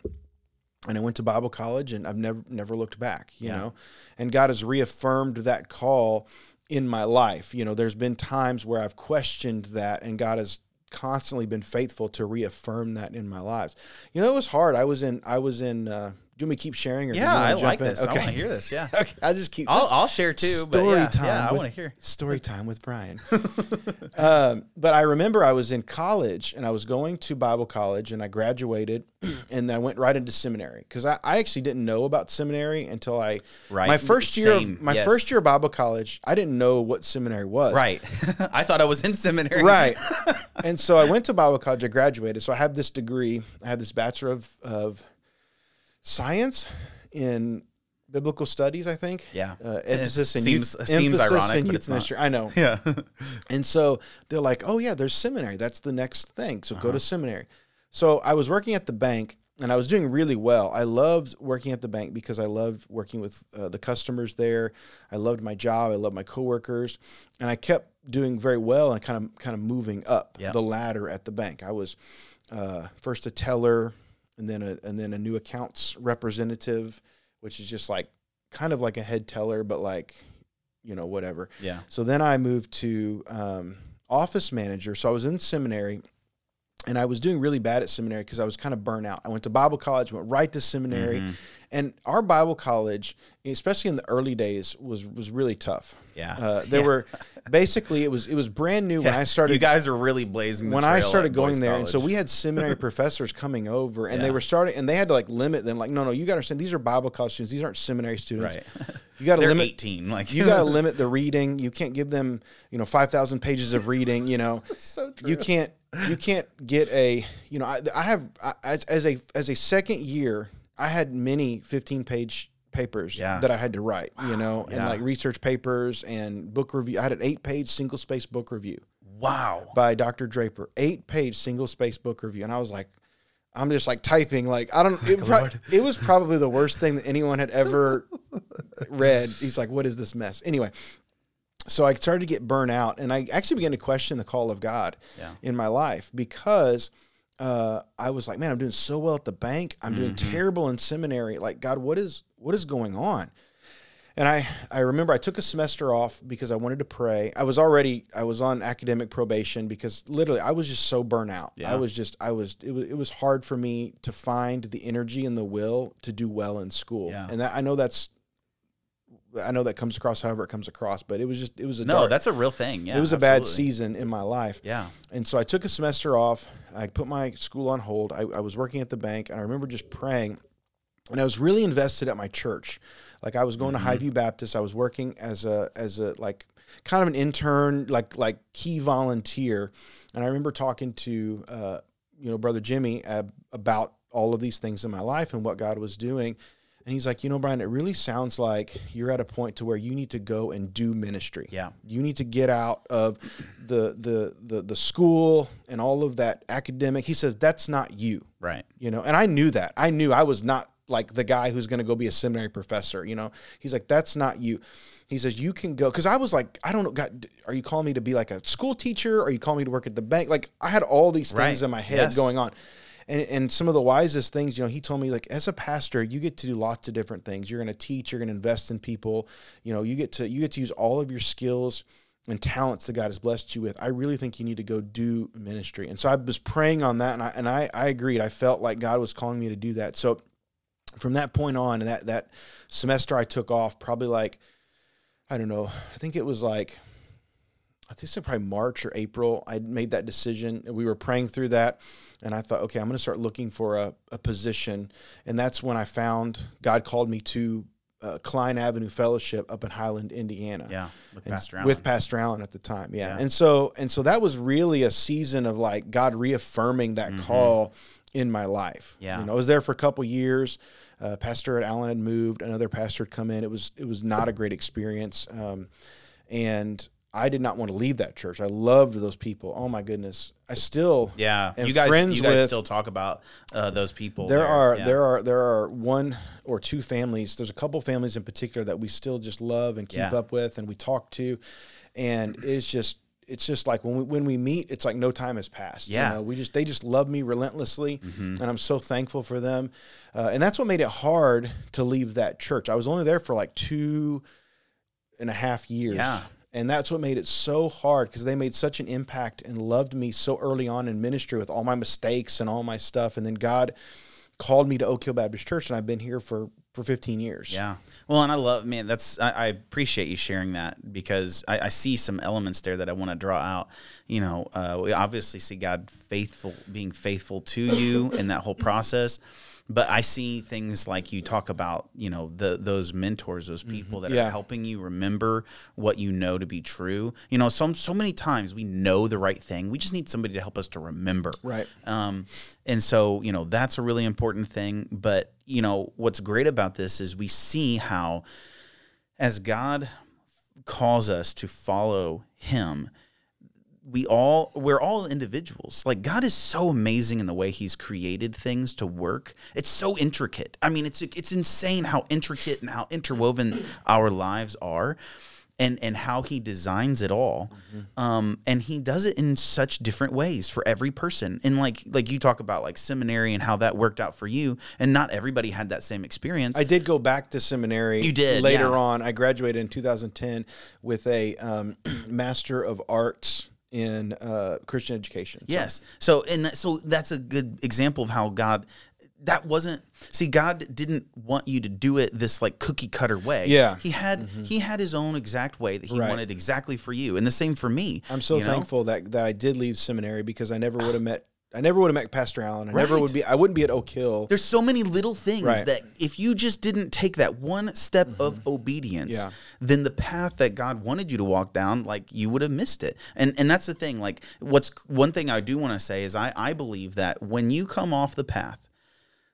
[SPEAKER 1] And I went to Bible college and I've never never looked back, you
[SPEAKER 2] Yeah.
[SPEAKER 1] know. And God has reaffirmed that call in my life. You know, there's been times where I've questioned that and God has constantly been faithful to reaffirm that in my lives. You know, it was hard. I was in I was in uh do you want me to keep sharing or
[SPEAKER 2] yeah, I like
[SPEAKER 1] in?
[SPEAKER 2] this. I want to hear this. Yeah,
[SPEAKER 1] Okay, I just keep.
[SPEAKER 2] I'll I'll share too.
[SPEAKER 1] Story
[SPEAKER 2] yeah,
[SPEAKER 1] time.
[SPEAKER 2] yeah, I want to hear.
[SPEAKER 1] story time with Brian. um, but I remember I was in college and I was going to Bible college and I graduated and I went right into seminary because I, I actually didn't know about seminary until I
[SPEAKER 2] Right.
[SPEAKER 1] my first year
[SPEAKER 2] Same,
[SPEAKER 1] my
[SPEAKER 2] yes.
[SPEAKER 1] first year of Bible college I didn't know what seminary was
[SPEAKER 2] Right. I thought I was in seminary.
[SPEAKER 1] right and so I went to Bible college I graduated so I have this degree I have this bachelor of of science in biblical studies, I think.
[SPEAKER 2] Yeah.
[SPEAKER 1] Uh, emphasis in
[SPEAKER 2] seems-
[SPEAKER 1] youth,
[SPEAKER 2] seems ironic, but it's not.
[SPEAKER 1] I know.
[SPEAKER 2] Yeah.
[SPEAKER 1] And so they're like, oh, yeah, there's seminary. That's the next thing. So
[SPEAKER 2] Uh-huh.
[SPEAKER 1] go to seminary. So I was working at the bank and I was doing really well. I loved working at the bank because I loved working with uh, the customers there. I loved my job. I loved my coworkers. And I kept doing very well and kind of kind of moving up
[SPEAKER 2] Yeah.
[SPEAKER 1] the ladder at the bank. I was uh, first a teller and then a, and then a new accounts representative, which is just like kind of like a head teller, but like, you know, whatever.
[SPEAKER 2] yeah.
[SPEAKER 1] So then I moved to um, office manager. So I was in seminary and I was doing really bad at seminary because I was kind of burnt out. I went to Bible college, went right to seminary.
[SPEAKER 2] Mm-hmm.
[SPEAKER 1] And our Bible college, especially in the early days, was was really tough.
[SPEAKER 2] Yeah.
[SPEAKER 1] Uh, there
[SPEAKER 2] Yeah.
[SPEAKER 1] were basically it was it was brand new when I started
[SPEAKER 2] You guys are really blazing. The
[SPEAKER 1] when I started
[SPEAKER 2] at
[SPEAKER 1] going
[SPEAKER 2] Boyce
[SPEAKER 1] there, and so we had seminary professors coming over, and they were starting, and they had to like limit them. Like, no, no, you got to understand, these are Bible college students; these aren't seminary students.
[SPEAKER 2] right.
[SPEAKER 1] You got to limit
[SPEAKER 2] 18. Like
[SPEAKER 1] you got to limit the reading. You can't give them, you know, five thousand pages of reading. You know,
[SPEAKER 2] so true.
[SPEAKER 1] you can't you can't get a you know I, I have I, as, as a as a second year I had many fifteen page papers
[SPEAKER 2] Yeah.
[SPEAKER 1] that I had to write. You know, and
[SPEAKER 2] Yeah.
[SPEAKER 1] like research papers and book review. I had an eight page single space book review
[SPEAKER 2] wow.
[SPEAKER 1] by Dr. Draper, eight page single space book review, and I was like. I'm just like typing, like I don't. It, pro- it was probably the worst thing that anyone had ever read. He's like, "What is this mess?" Anyway, so I started to get burnt out, and I actually began to question the call of God
[SPEAKER 2] Yeah.
[SPEAKER 1] in my life because uh, I was like, "Man, I'm doing so well at the bank. I'm doing
[SPEAKER 2] Mm-hmm.
[SPEAKER 1] terrible in seminary. Like, God, what is what is going on?" And I, I remember I took a semester off because I wanted to pray. I was already I was on academic probation because literally I was just so burnt out.
[SPEAKER 2] Yeah.
[SPEAKER 1] I was just I was it, was it was hard for me to find the energy and the will to do well in school.
[SPEAKER 2] Yeah.
[SPEAKER 1] And that I know that's I know that comes across however it comes across, but it was just it was a
[SPEAKER 2] No,
[SPEAKER 1] dark,
[SPEAKER 2] that's a real thing. Yeah.
[SPEAKER 1] it was a bad season in my life.
[SPEAKER 2] Yeah.
[SPEAKER 1] And so I took a semester off. I put my school on hold. I, I was working at the bank, and I remember just praying. And I was really invested at my church. Like I was going to Highview Baptist. I was working as a as a like kind of an intern, like like key volunteer. And I remember talking to uh, you know brother Jimmy uh, about all of these things in my life and what God was doing. And he's like, you know, Brian, it really sounds like you're at a point to where you need to go and do ministry.
[SPEAKER 2] Yeah.
[SPEAKER 1] You need to get out of the the the the school and all of that academic. He says that's not you,
[SPEAKER 2] Right.
[SPEAKER 1] you know. And I knew that. I knew I was not like the guy who's going to go be a seminary professor, you know. He's like that's not you. He says you can go cuz I was like I don't know God are you calling me to be like a school teacher? Are you calling me to work at the bank? Like I had all these things
[SPEAKER 2] Right.
[SPEAKER 1] in my head
[SPEAKER 2] Yes.
[SPEAKER 1] going on. And, and some of the wisest things, you know, he told me like as a pastor, you get to do lots of different things. You're going to teach, you're going to invest in people. You know, you get to you get to use all of your skills and talents that God has blessed you with. I really think you need to go do ministry. And so I was praying on that, and I and I, I agreed. I felt like God was calling me to do that. So from that point on, that that semester I took off, probably like I don't know. I think it was like I think it's probably March or April. I made that decision. We were praying through that, and I thought, okay, I'm going to start looking for a, a position. And that's when I found God called me to uh, Cline Avenue Fellowship up in Highland, Indiana.
[SPEAKER 2] Yeah. With
[SPEAKER 1] And
[SPEAKER 2] Pastor
[SPEAKER 1] with
[SPEAKER 2] Allen.
[SPEAKER 1] Pastor Allen at the time, yeah.
[SPEAKER 2] Yeah.
[SPEAKER 1] And so and so that was really a season of like God reaffirming that call in my life.
[SPEAKER 2] Mm-hmm. Yeah.
[SPEAKER 1] you know, I was there for a couple years. Uh, pastor Allen had moved, another pastor had come in. It was it was not a great experience, um, and I did not want to leave that church. I loved those people. Oh my goodness, I still
[SPEAKER 2] Yeah,
[SPEAKER 1] and
[SPEAKER 2] you guys,
[SPEAKER 1] friends
[SPEAKER 2] you guys
[SPEAKER 1] with-
[SPEAKER 2] still talk about uh, those people.
[SPEAKER 1] there are
[SPEAKER 2] Yeah.
[SPEAKER 1] there are there are one or two families. There's a couple families in particular that we still just love and keep
[SPEAKER 2] Yeah.
[SPEAKER 1] up with, and we talk to, and it's just it's just like when we when we meet, it's like no time has passed.
[SPEAKER 2] Yeah.
[SPEAKER 1] you know, we just they just love me relentlessly,
[SPEAKER 2] Mm-hmm.
[SPEAKER 1] and I'm so thankful for them, uh, and that's what made it hard to leave that church. I was only there for like two and a half years.
[SPEAKER 2] Yeah.
[SPEAKER 1] And that's what made it so hard because they made such an impact and loved me so early on in ministry with all my mistakes and all my stuff. And then God called me to Oak Hill Baptist Church, and I've been here for for 15 years.
[SPEAKER 2] Yeah. Well, and I love, man, that's, I, I appreciate you sharing that because I, I see some elements there that I want to draw out. You know, uh, we obviously see God faithful, being faithful to you in that whole process. But I see things like you talk about, you know, the those mentors, those people that
[SPEAKER 1] Yeah.
[SPEAKER 2] are helping you remember what you know to be true. You know, some so many times we know the right thing. We just need somebody to help us to remember.
[SPEAKER 1] Right.
[SPEAKER 2] Um, and so, you know, that's a really important thing. But, you know, what's great about this is we see how as God calls us to follow him, we all we're all individuals. Like God is so amazing in the way he's created things to work. It's so intricate. I mean, it's it's insane how intricate and how interwoven our lives are. And, and how he designs it all, um, and he does it in such different ways for every person. And like like you talk about like seminary and how that worked out for you, and not everybody had that same experience.
[SPEAKER 1] I did go back to seminary.
[SPEAKER 2] You did,
[SPEAKER 1] later
[SPEAKER 2] yeah.
[SPEAKER 1] on. I graduated in 2010 with a um, Master of Arts in uh, Christian education. So-
[SPEAKER 2] Yes. So and that, so that's a good example of how God that wasn't see God didn't want you to do it this like cookie cutter way.
[SPEAKER 1] Yeah.
[SPEAKER 2] He had he had his own exact way that he
[SPEAKER 1] Right.
[SPEAKER 2] wanted exactly for you. And the same for me.
[SPEAKER 1] I'm so
[SPEAKER 2] you know?
[SPEAKER 1] thankful that that I did leave seminary because I never would have met. I never would have met Pastor Allen. I never would be. I wouldn't be at Oak Hill.
[SPEAKER 2] There's so many little things
[SPEAKER 1] Right.
[SPEAKER 2] that if you just didn't take that one step of obedience,
[SPEAKER 1] Mm-hmm. Yeah.
[SPEAKER 2] then the path that God wanted you to walk down, like you would have missed it. And and that's the thing. Like what's one thing I do want to say is I I believe that when you come off the path,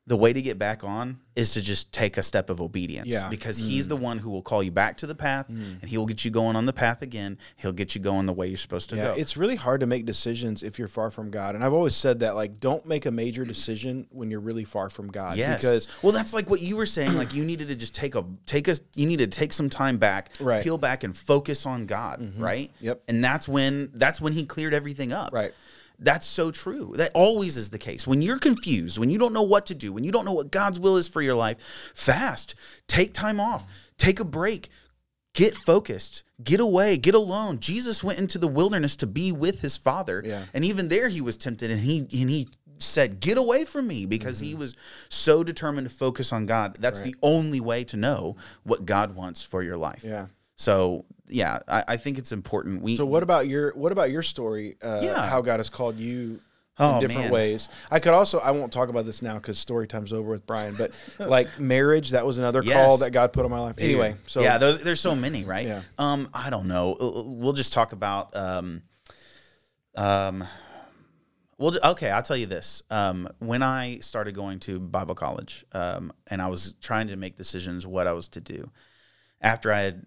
[SPEAKER 2] the way to get back on is to just take a step of obedience.
[SPEAKER 1] Yeah. Mm.
[SPEAKER 2] Because he's the one who will call you back to the path and he will get you going on the path again. He'll get you going the way you're supposed to
[SPEAKER 1] Yeah,
[SPEAKER 2] go.
[SPEAKER 1] it's really hard to make decisions if you're far from God. And I've always said that, like, don't make a major decision when you're really far from God.
[SPEAKER 2] Yes.
[SPEAKER 1] Because
[SPEAKER 2] well, that's like what you were saying. Like you needed to just take a take us. You need to take some time back,
[SPEAKER 1] Right. Mm-hmm.
[SPEAKER 2] peel back, and focus on God. Right.
[SPEAKER 1] Yep.
[SPEAKER 2] And that's when that's when He cleared everything up.
[SPEAKER 1] Right.
[SPEAKER 2] That's so true. That always is the case. When you're confused, when you don't know what to do, when you don't know what God's will is for your life, fast. Take time off. Take a break. Get focused. Get away. Get alone. Jesus went into the wilderness to be with his father.
[SPEAKER 1] Yeah.
[SPEAKER 2] And even there he was tempted and he and he said, Get away from me because he mm-hmm. was so determined to focus on God. That's the only way to know what God wants for your life.
[SPEAKER 1] yeah.
[SPEAKER 2] So yeah, I, I think it's important. We
[SPEAKER 1] So what about your what about your story? Uh,
[SPEAKER 2] Yeah.
[SPEAKER 1] How God has called you
[SPEAKER 2] Oh,
[SPEAKER 1] in different
[SPEAKER 2] man.
[SPEAKER 1] ways. I could also I won't talk about this now because story time's over with Brian. But like marriage, that was another call that God put on my life. Anyway, so
[SPEAKER 2] yeah, those, there's so many, right?
[SPEAKER 1] Yeah.
[SPEAKER 2] Um, I don't know. We'll just talk about um, um, well, okay. I'll tell you this. Um, when I started going to Bible college, um, and I was trying to make decisions what I was to do, after I had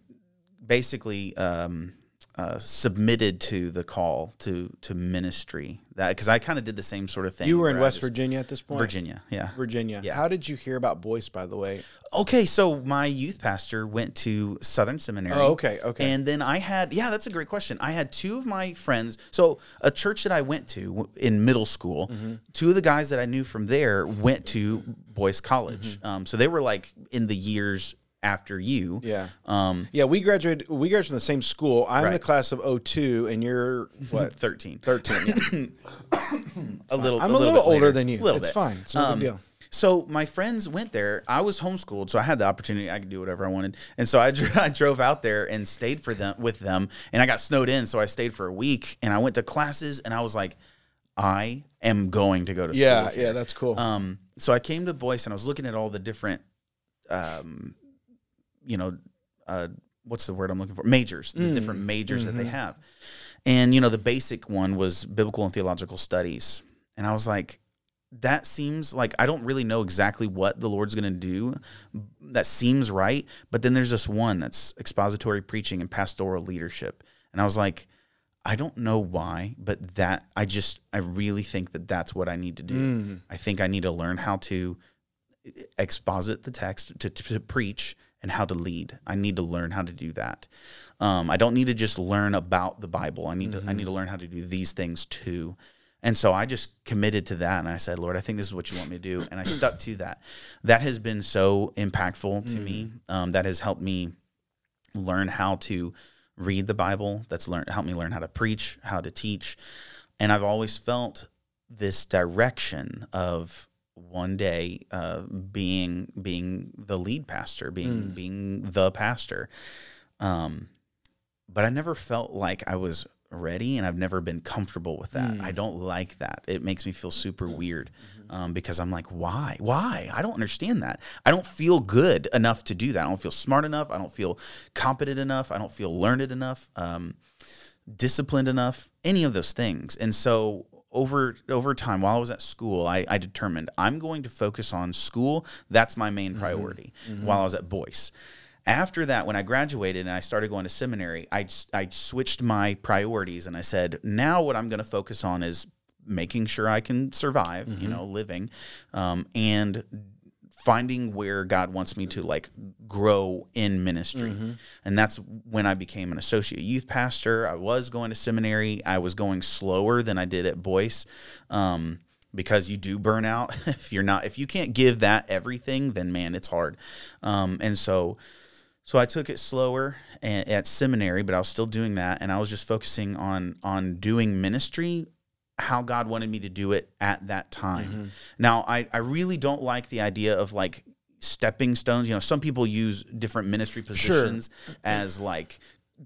[SPEAKER 2] basically um, uh, submitted to the call to to ministry, that because I kind of did the same sort of thing.
[SPEAKER 1] you were in West
[SPEAKER 2] just-
[SPEAKER 1] Virginia at this point.
[SPEAKER 2] Virginia, yeah.
[SPEAKER 1] Virginia.
[SPEAKER 2] Yeah.
[SPEAKER 1] How did you hear about Boyce? By the way.
[SPEAKER 2] Okay, so my youth pastor went to Southern Seminary.
[SPEAKER 1] Oh, okay, okay.
[SPEAKER 2] And then I had, yeah, that's a great question. I had two of my friends. So a church that I went to in middle school,
[SPEAKER 1] Mm-hmm.
[SPEAKER 2] two of the guys that I knew from there went to Boyce College.
[SPEAKER 1] Mm-hmm.
[SPEAKER 2] Um, so they were like in the years after you.
[SPEAKER 1] Yeah.
[SPEAKER 2] Um,
[SPEAKER 1] Yeah, we graduated. We graduated from the same school. I'm the class of 02, and you're what?
[SPEAKER 2] 13.
[SPEAKER 1] 13. Yeah.
[SPEAKER 2] A little.
[SPEAKER 1] I'm a little,
[SPEAKER 2] bit
[SPEAKER 1] older
[SPEAKER 2] later.
[SPEAKER 1] than you.
[SPEAKER 2] A little
[SPEAKER 1] it's
[SPEAKER 2] bit.
[SPEAKER 1] fine. It's no
[SPEAKER 2] Um,
[SPEAKER 1] big deal.
[SPEAKER 2] So my friends went there. I was homeschooled, so I had the opportunity. I could do whatever I wanted, and so I, dr- I drove out there and stayed for them with them. And I got snowed in, so I stayed for a week. And I went to classes, and I was like, I am going to go to school.
[SPEAKER 1] Yeah,
[SPEAKER 2] here.
[SPEAKER 1] yeah, that's cool.
[SPEAKER 2] Um, so I came to Boyce, and I was looking at all the different, um, you know, uh, what's the word I'm looking for? Majors, the different majors that they have. And, you know, the basic one was biblical and theological studies. And I was like, that seems like I don't really know exactly what the Lord's going to do. That seems right. But then there's this one that's expository preaching and pastoral leadership. And I was like, I don't know why, but that I just, I really think that that's what I need to do.
[SPEAKER 1] Mm.
[SPEAKER 2] I think I need to learn how to exposit the text, to, to, to preach, and how to lead. I need to learn how to do that. Um, I don't need to just learn about the Bible. I need to I need to learn how to do these things too. And so I just committed to that, and I said, Lord, I think this is what you want me to do, and I stuck to that. That has been so impactful to me. Um, that has helped me learn how to read the Bible. That's learned helped me learn how to preach, how to teach, and I've always felt this direction of one day uh, being being the lead pastor, being
[SPEAKER 1] Mm.
[SPEAKER 2] being the pastor. Um, but I never felt like I was ready and I've never been comfortable with that.
[SPEAKER 1] Hmm.
[SPEAKER 2] I don't like that. It makes me feel super weird
[SPEAKER 1] Mm-hmm.
[SPEAKER 2] um, because I'm like, why? Why? I don't understand that. I don't feel good enough to do that. I don't feel smart enough. I don't feel competent enough. I don't feel learned enough, um, disciplined enough, any of those things. And so over over time while I was at school, I, I determined I'm going to focus on school. That's my main mm-hmm. priority mm-hmm. while I was at Boyce. After that, when I graduated and I started going to seminary, I, I switched my priorities and I said, now what I'm going to focus on is making sure I can survive, you mm-hmm. know, living, um, and finding where God wants me to like grow in ministry. And that's when I became an associate youth pastor. I was going to seminary. I was going slower than I did at Boyce. Um, because you do burn out if you're not if you can't give that everything then man it's hard um, and so so I took it slower at seminary, but I was still doing that, and I was just focusing on on doing ministry how God wanted me to do it at that time. Mm-hmm. Now, I I really don't like the idea of like stepping stones. You know, some people use different ministry positions as like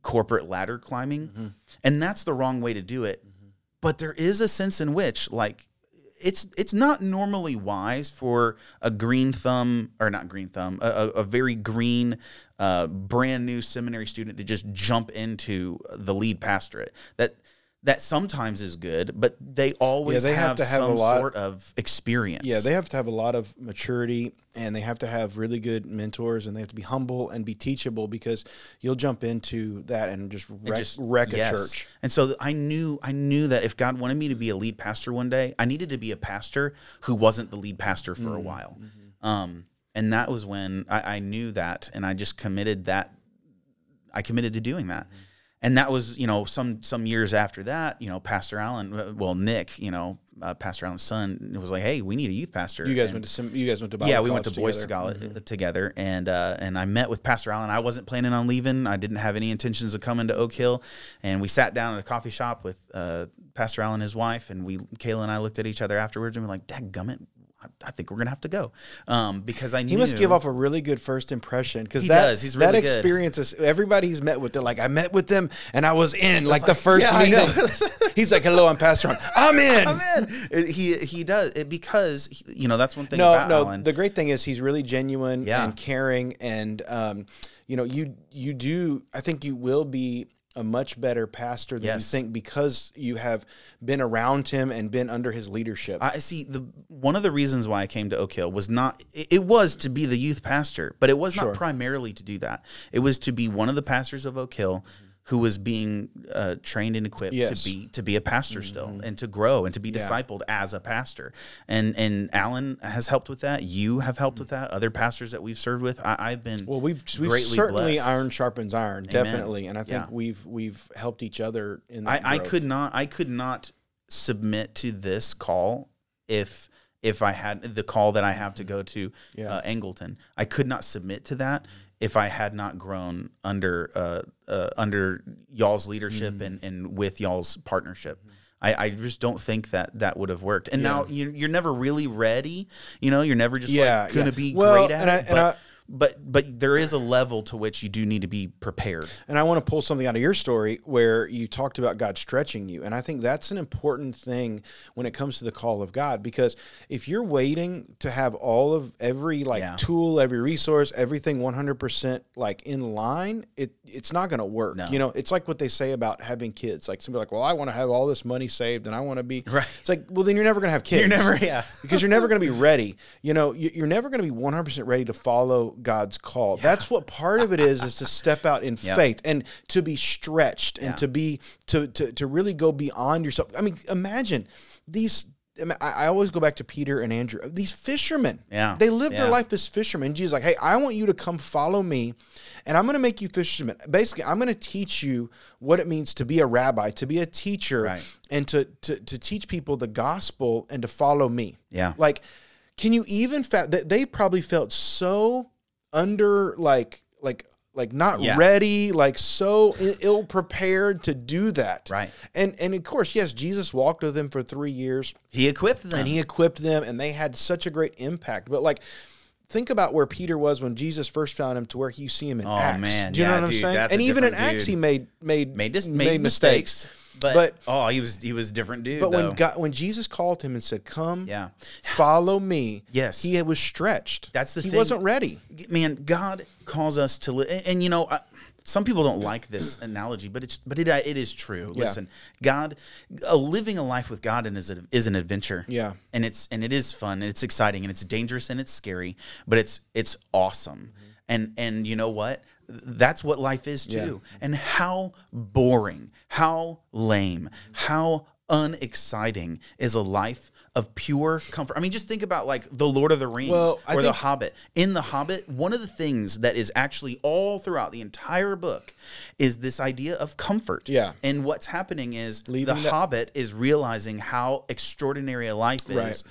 [SPEAKER 2] corporate ladder climbing, mm-hmm. and that's the wrong way to do it. Mm-hmm. But there is a sense in which like it's it's not normally wise for a green thumb or not green thumb a, a, a very green uh, brand new seminary student to just jump into the lead pastorate that that sometimes is good but they always
[SPEAKER 1] they have
[SPEAKER 2] have,
[SPEAKER 1] to have a
[SPEAKER 2] some
[SPEAKER 1] lot-
[SPEAKER 2] sort of experience
[SPEAKER 1] Yeah, they have to have a lot of maturity and they have to have really good mentors and they have to be humble and be teachable because you'll jump into that and just wreck,
[SPEAKER 2] just
[SPEAKER 1] wreck a
[SPEAKER 2] yes.
[SPEAKER 1] church.
[SPEAKER 2] And so I knew I knew that if God wanted me to be a lead pastor one day, I needed to be a pastor who wasn't the lead pastor for
[SPEAKER 1] Mm,
[SPEAKER 2] a while.
[SPEAKER 1] mm-hmm.
[SPEAKER 2] Um, and that was when I, I knew that, and I just committed that. I committed to doing that.
[SPEAKER 1] Mm-hmm.
[SPEAKER 2] And that was, you know, some some years after that, you know, Pastor Allen, uh, well, Nick, you know, uh, Pastor Allen's son, was like, "Hey, we need a youth pastor."
[SPEAKER 1] You guys
[SPEAKER 2] And-
[SPEAKER 1] went to some. You guys went to Bible
[SPEAKER 2] yeah, we went to Boyce
[SPEAKER 1] together.
[SPEAKER 2] Scholar uh, together, and uh, and I met with Pastor Allen. I wasn't planning on leaving. I didn't have any intentions of coming to Oak Hill, and we sat down at a coffee shop with uh, Pastor Allen and his wife, and we Kayla and I looked at each other afterwards, and we're like, "Dad, gummit." I- think we're gonna have to go um, because I knew
[SPEAKER 1] He must give off a really good first impression because
[SPEAKER 2] He
[SPEAKER 1] that,
[SPEAKER 2] does. He's
[SPEAKER 1] that
[SPEAKER 2] really good.
[SPEAKER 1] experience is everybody he's met with. They're like, I met with them and I was in like the first
[SPEAKER 2] yeah,
[SPEAKER 1] meeting. he's like, hello, I'm Pastor Ron. I'm in.
[SPEAKER 2] I'm in. He he does it because he- you know that's one thing
[SPEAKER 1] no,
[SPEAKER 2] about
[SPEAKER 1] no.
[SPEAKER 2] Allen.
[SPEAKER 1] The great thing is he's really genuine
[SPEAKER 2] Yeah.
[SPEAKER 1] and caring, and um, you know, you you do. I think you will be a much better pastor than
[SPEAKER 2] Yes.
[SPEAKER 1] you think because you have been around him and been under his leadership.
[SPEAKER 2] I see the one of the reasons why I came to Oak Hill was not it was to be the youth pastor, but it was
[SPEAKER 1] Sure.
[SPEAKER 2] not primarily to do that. It was to be one of the pastors of Oak Hill who was being uh, trained and equipped
[SPEAKER 1] Yes. Mm-hmm.
[SPEAKER 2] to be to be a pastor still and to grow and to be discipled as a pastor. And and Allen has helped with that. You have helped with that. Other pastors that we've served with, I, I've been
[SPEAKER 1] well, we've, we've certainly
[SPEAKER 2] blessed.
[SPEAKER 1] iron sharpens iron, definitely, and I think
[SPEAKER 2] Yeah.
[SPEAKER 1] we've we've helped each other in that.
[SPEAKER 2] I, I could not I could not submit to this call if if I had the call that I have to go to
[SPEAKER 1] Yeah.
[SPEAKER 2] uh, Angleton. I could not submit to that if I had not grown under uh, uh, under y'all's leadership
[SPEAKER 1] Mm-hmm.
[SPEAKER 2] and, and with y'all's partnership. I, I just don't think that that would have worked. And now you're, you're never really ready. You know, you're never just
[SPEAKER 1] Yeah,
[SPEAKER 2] like gonna
[SPEAKER 1] yeah.
[SPEAKER 2] be
[SPEAKER 1] Well,
[SPEAKER 2] great at
[SPEAKER 1] and I-
[SPEAKER 2] it.
[SPEAKER 1] and
[SPEAKER 2] but,
[SPEAKER 1] I-
[SPEAKER 2] but but there is a level to which you do need to be prepared.
[SPEAKER 1] And I want to pull something out of your story where you talked about God stretching you. And I think that's an important thing when it comes to the call of God because if you're waiting to have all of every like
[SPEAKER 2] Yeah.
[SPEAKER 1] tool, every resource, everything 100% like in line, it it's not going to work.
[SPEAKER 2] No.
[SPEAKER 1] You know, it's like what they say about having kids. Like somebody like, "Well, I want to have all this money saved and I want to be
[SPEAKER 2] Right.
[SPEAKER 1] It's like, "Well, then you're never going to have kids."
[SPEAKER 2] You're never- yeah.
[SPEAKER 1] because you're never going to be ready. You know, you- you're never going to be 100% ready to follow God's call. That's what part of it is, is to step out in
[SPEAKER 2] Yep.
[SPEAKER 1] faith and to be stretched and
[SPEAKER 2] Yeah.
[SPEAKER 1] to be, to, to, to really go beyond yourself. I mean, imagine these. I mean, I I always go back to Peter and Andrew. These fishermen,
[SPEAKER 2] Yeah.
[SPEAKER 1] they live their life as fishermen. Jesus, like, hey, I want you to come follow me, and I'm going to make you fishermen. Basically, I'm going to teach you what it means to be a rabbi, to be a teacher,
[SPEAKER 2] Right.
[SPEAKER 1] and to, to to teach people the gospel and to follow me.
[SPEAKER 2] Yeah.
[SPEAKER 1] Like, can you even fa- that they probably felt so under like like like not
[SPEAKER 2] Yeah.
[SPEAKER 1] ready, like so ill prepared to do that.
[SPEAKER 2] Right.
[SPEAKER 1] And and of course, yes, Jesus walked with them for three years
[SPEAKER 2] He equipped them.
[SPEAKER 1] and he equipped them and they had such a great impact. But like think about where Peter was when Jesus first found him to where you see him in
[SPEAKER 2] Oh,
[SPEAKER 1] Acts.
[SPEAKER 2] man.
[SPEAKER 1] Do you know
[SPEAKER 2] Yeah,
[SPEAKER 1] what I'm
[SPEAKER 2] dude,
[SPEAKER 1] saying? And even in
[SPEAKER 2] different
[SPEAKER 1] Acts he made made
[SPEAKER 2] Made dis- made mistakes. But,
[SPEAKER 1] But-
[SPEAKER 2] oh, he was he was a different dude.
[SPEAKER 1] But
[SPEAKER 2] though.
[SPEAKER 1] when God, when Jesus called him and said, "Come,
[SPEAKER 2] yeah,
[SPEAKER 1] follow me,"
[SPEAKER 2] Yes.
[SPEAKER 1] he was stretched.
[SPEAKER 2] That's the
[SPEAKER 1] he
[SPEAKER 2] thing.
[SPEAKER 1] wasn't ready.
[SPEAKER 2] man, God calls us to live, and, and, you know, I, some people don't like this analogy, but it's but it it is true.
[SPEAKER 1] Yeah.
[SPEAKER 2] Listen, God, uh, living a life with God is a, is an adventure.
[SPEAKER 1] Yeah.
[SPEAKER 2] and it's and it is fun and it's exciting and it's dangerous and it's scary, but it's it's awesome. And and you know what? That's what life is too. And how boring, how lame, how unexciting is a life of pure comfort. I mean, just think about like the Lord of the Rings
[SPEAKER 1] Well,
[SPEAKER 2] or the Hobbit. In The Hobbit, one of the things that is actually all throughout the entire book is this idea of comfort.
[SPEAKER 1] Yeah.
[SPEAKER 2] And what's happening is
[SPEAKER 1] Leaving
[SPEAKER 2] the
[SPEAKER 1] that-
[SPEAKER 2] Hobbit is realizing how extraordinary a life is
[SPEAKER 1] Right.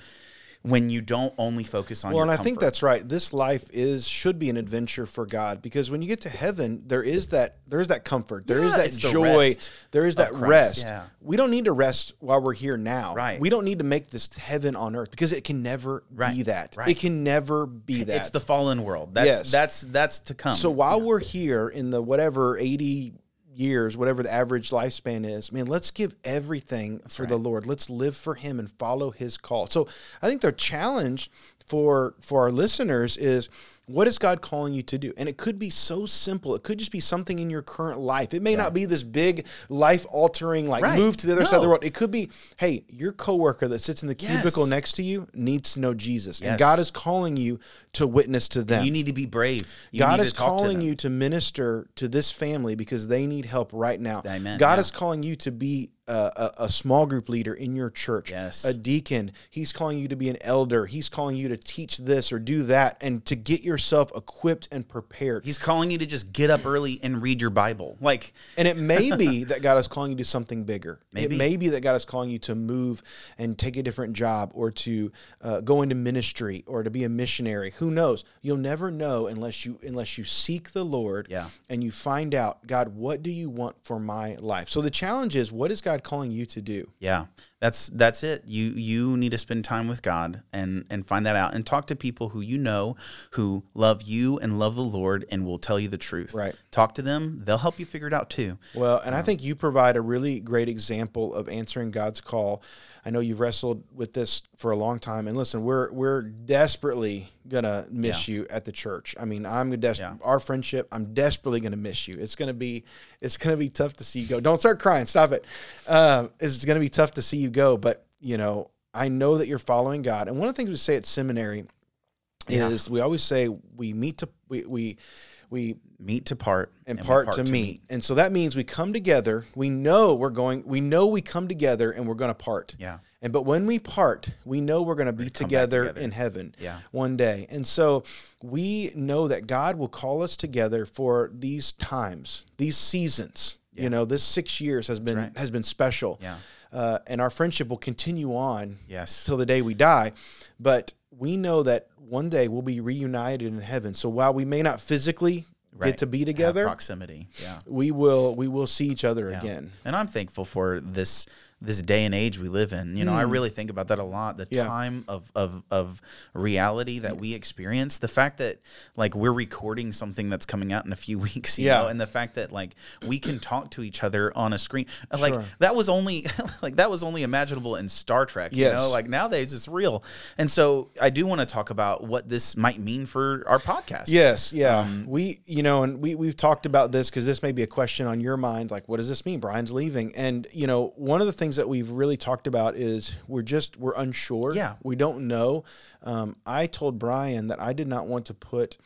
[SPEAKER 2] When you don't only focus on
[SPEAKER 1] Well, and I think that's right. This life is should be an adventure for God because when you get to heaven, there is that there is that comfort, there is
[SPEAKER 2] Yeah,
[SPEAKER 1] that
[SPEAKER 2] it's the
[SPEAKER 1] joy, there is that rest.
[SPEAKER 2] yeah.
[SPEAKER 1] We don't need to rest while we're here now.
[SPEAKER 2] Right.
[SPEAKER 1] We don't need to make this heaven on earth because it can never be that.
[SPEAKER 2] right.
[SPEAKER 1] It can never be that.
[SPEAKER 2] it's the fallen world. That's
[SPEAKER 1] Yes.
[SPEAKER 2] that's that's to come.
[SPEAKER 1] So while we're here in the whatever 80 years, whatever the average lifespan is, man, let's give everything for the Lord. Let's live for him and follow his call. So I think the challenge for for our listeners is what is God calling you to do? And it could be so simple. It could just be something in your current life. It may not be this big life altering like
[SPEAKER 2] Right.
[SPEAKER 1] move to the other side of the world. It could be, hey, your coworker that sits in the cubicle
[SPEAKER 2] Yes.
[SPEAKER 1] next to you needs to know Jesus. And God is calling you to witness to them.
[SPEAKER 2] you need to be brave. You
[SPEAKER 1] God is
[SPEAKER 2] to to
[SPEAKER 1] calling
[SPEAKER 2] them.
[SPEAKER 1] you to minister to this family because they need help right now.
[SPEAKER 2] Amen,
[SPEAKER 1] God
[SPEAKER 2] yeah.
[SPEAKER 1] is calling you to be a, a, small group leader in your church,
[SPEAKER 2] Yes.
[SPEAKER 1] a deacon. He's calling you to be an elder. He's calling you to teach this or do that and to get yourself equipped and prepared.
[SPEAKER 2] He's calling you to just get up early and read your Bible. Like
[SPEAKER 1] And it may be that God is calling you to something bigger.
[SPEAKER 2] Maybe.
[SPEAKER 1] It may be that God is calling you to move and take a different job or to uh, go into ministry or to be a missionary. Who knows? You'll never know unless you unless you seek the Lord
[SPEAKER 2] Yeah.
[SPEAKER 1] and you find out, God, what do you want for my life? So the challenge is, what is God calling you to do?
[SPEAKER 2] Yeah, that's that's it. You you need to spend time with God and and find that out and talk to people who you know who love you and love the Lord and will tell you the truth.
[SPEAKER 1] Right.
[SPEAKER 2] Talk to them. They'll help you figure it out too.
[SPEAKER 1] Well, and I think you provide a really great example of answering God's call. I know you've wrestled with this for a long time, and listen, we're we're desperately gonna miss you at the church. I mean, I'm des-
[SPEAKER 2] Yeah.
[SPEAKER 1] our friendship. I'm desperately gonna miss you. It's gonna be it's gonna be tough to see you go. Don't start crying. Stop it. Um, it's gonna be tough to see you go, but you know, I know that you're following God. And one of the things we say at seminary
[SPEAKER 2] Yeah.
[SPEAKER 1] is we always say we meet to we we we
[SPEAKER 2] Meet to part
[SPEAKER 1] and,
[SPEAKER 2] we
[SPEAKER 1] part, to, meet. And so that means we come together. We know we're going. We know we come together and we're going to part.
[SPEAKER 2] Yeah.
[SPEAKER 1] And but when we part, we know we're going to be together,
[SPEAKER 2] together.
[SPEAKER 1] in heaven.
[SPEAKER 2] Yeah.
[SPEAKER 1] One day. And so we know that God will call us together for these times, these seasons. You know, this six years has been
[SPEAKER 2] right.
[SPEAKER 1] has been special.
[SPEAKER 2] Yeah.
[SPEAKER 1] Uh, and our friendship will continue on
[SPEAKER 2] Yes.
[SPEAKER 1] till the day we die. But we know that one day we'll be reunited in heaven. So while we may not physically
[SPEAKER 2] Right.
[SPEAKER 1] get to be
[SPEAKER 2] Have
[SPEAKER 1] together,
[SPEAKER 2] proximity. Yeah.
[SPEAKER 1] we will we will see each other
[SPEAKER 2] Yeah.
[SPEAKER 1] again.
[SPEAKER 2] And I'm thankful for this this day and age we live in. You know, I really think about that a lot. The
[SPEAKER 1] Hmm. Yeah.
[SPEAKER 2] time of of of reality that we experience, the fact that like we're recording something that's coming out in a few weeks, you
[SPEAKER 1] Yeah.
[SPEAKER 2] know, and the fact that like we can talk to each other on a screen. Like
[SPEAKER 1] Sure.
[SPEAKER 2] that was only like that was only imaginable in Star Trek, you
[SPEAKER 1] Yes.
[SPEAKER 2] know? Like nowadays it's real. And so I do want to talk about what this might mean for our podcast.
[SPEAKER 1] Yes, yeah.
[SPEAKER 2] Um,
[SPEAKER 1] we, you know, and we we've talked about this because this may be a question on your mind. Like, what does this mean? Brian's leaving, and you know, one of the things that we've really talked about is we're just we're unsure.
[SPEAKER 2] Yeah.
[SPEAKER 1] we don't know. Um, I told Brian that I did not want to put.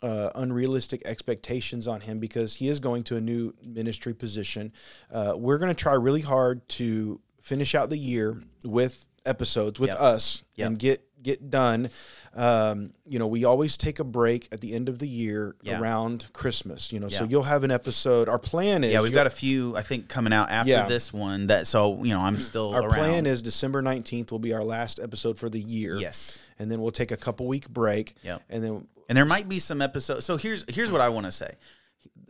[SPEAKER 1] Uh, unrealistic expectations on him because he is going to a new ministry position. Uh, we're going to try really hard to finish out the year with episodes with
[SPEAKER 2] Yep.
[SPEAKER 1] us
[SPEAKER 2] Yep.
[SPEAKER 1] and get get done. Um, you know, we always take a break at the end of the year
[SPEAKER 2] Yeah.
[SPEAKER 1] around Christmas. You know, so you'll have an episode. Our plan is
[SPEAKER 2] Yeah, we've got a few I think coming out after
[SPEAKER 1] Yeah.
[SPEAKER 2] this one that so you know I'm still
[SPEAKER 1] our
[SPEAKER 2] around.
[SPEAKER 1] plan is December nineteenth will be our last episode for the year.
[SPEAKER 2] Yes.
[SPEAKER 1] and then we'll take a couple week break.
[SPEAKER 2] Yeah,
[SPEAKER 1] and then
[SPEAKER 2] And there might be some episodes. So here's here's what I want to say.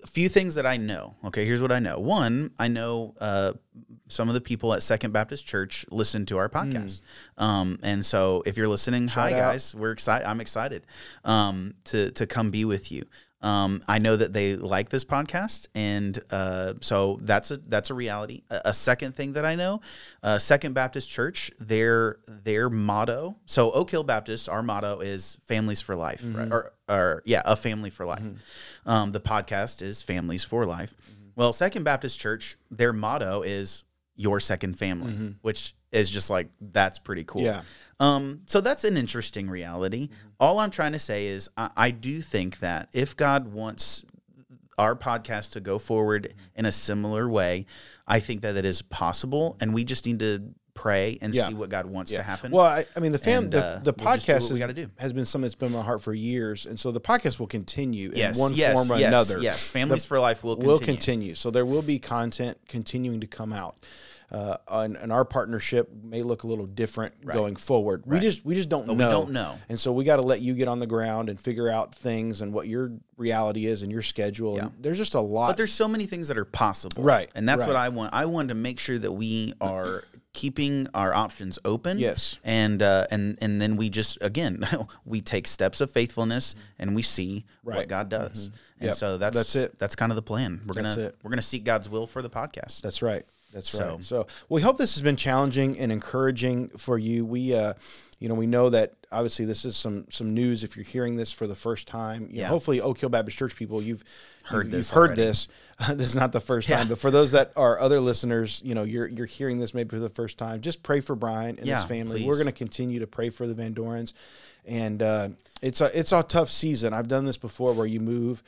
[SPEAKER 2] A few things that I know. Okay, here's what I know. One, I know uh, some of the people at Second Baptist Church listen to our podcast, um, and so if you're listening, hi
[SPEAKER 1] Hmm. out.
[SPEAKER 2] guys, we're excited. I'm excited um, to to come be with you. Um, I know that they like this podcast, and uh, so that's a that's a reality. A, a second thing that I know, uh, Second Baptist Church, their their motto. So Oak Hill Baptist, our motto is "Families for Life," right? or, or yeah, a family for life. Um, the podcast is "Families for Life." Well, Second Baptist Church, their motto is "Your Second Family," mm-hmm. which is just like that's pretty cool.
[SPEAKER 1] Yeah.
[SPEAKER 2] Um, so that's an interesting reality. Mm-hmm. All I'm trying to say is I, I do think that if God wants our podcast to go forward mm-hmm. in a similar way, I think that it is possible, and we just need to pray and
[SPEAKER 1] Yeah.
[SPEAKER 2] see what God wants to happen.
[SPEAKER 1] Well, I, I mean, the fam,
[SPEAKER 2] And,
[SPEAKER 1] the,
[SPEAKER 2] uh,
[SPEAKER 1] the
[SPEAKER 2] we'll
[SPEAKER 1] podcast
[SPEAKER 2] what we
[SPEAKER 1] is-
[SPEAKER 2] gotta do.
[SPEAKER 1] has been something that's been in my heart for years, and so the podcast will continue
[SPEAKER 2] yes,
[SPEAKER 1] in one
[SPEAKER 2] yes,
[SPEAKER 1] form or
[SPEAKER 2] yes,
[SPEAKER 1] another.
[SPEAKER 2] Yes, Families
[SPEAKER 1] The-
[SPEAKER 2] for Life will continue.
[SPEAKER 1] will continue. So there will be content continuing to come out. Uh, and, and our partnership may look a little different going forward. We just we just don't know.
[SPEAKER 2] we don't know.
[SPEAKER 1] And so we got to let you get on the ground and figure out things and what your reality is and your schedule. And there's just a lot.
[SPEAKER 2] But there's so many things that are possible.
[SPEAKER 1] Right,
[SPEAKER 2] And that's what. I want. I want to make sure that we are keeping our options open.
[SPEAKER 1] Yes.
[SPEAKER 2] And uh, and and then we just again we take steps of faithfulness and we see what God does. And
[SPEAKER 1] Yep.
[SPEAKER 2] so that's
[SPEAKER 1] That's it.
[SPEAKER 2] That's kind of the plan. We're
[SPEAKER 1] That's
[SPEAKER 2] gonna
[SPEAKER 1] it.
[SPEAKER 2] we're gonna seek God's will for the podcast.
[SPEAKER 1] That's right. That's
[SPEAKER 2] So-
[SPEAKER 1] right. So we hope this has been challenging and encouraging for you. We, uh, you know, we know that obviously this is some some news. If you're hearing this for the first time, you know,
[SPEAKER 2] Yeah.
[SPEAKER 1] hopefully Oak Hill Baptist Church people, you've
[SPEAKER 2] Heard
[SPEAKER 1] you've,
[SPEAKER 2] this
[SPEAKER 1] you've heard
[SPEAKER 2] already.
[SPEAKER 1] this. this is not the first
[SPEAKER 2] Yeah.
[SPEAKER 1] time, but for those that are other listeners, you know, you're you're hearing this maybe for the first time. Just pray for Brian and
[SPEAKER 2] Yeah,
[SPEAKER 1] his family.
[SPEAKER 2] please.
[SPEAKER 1] We're going to continue to pray for the Van Dorens, and uh, it's a it's a tough season. I've done this before where you move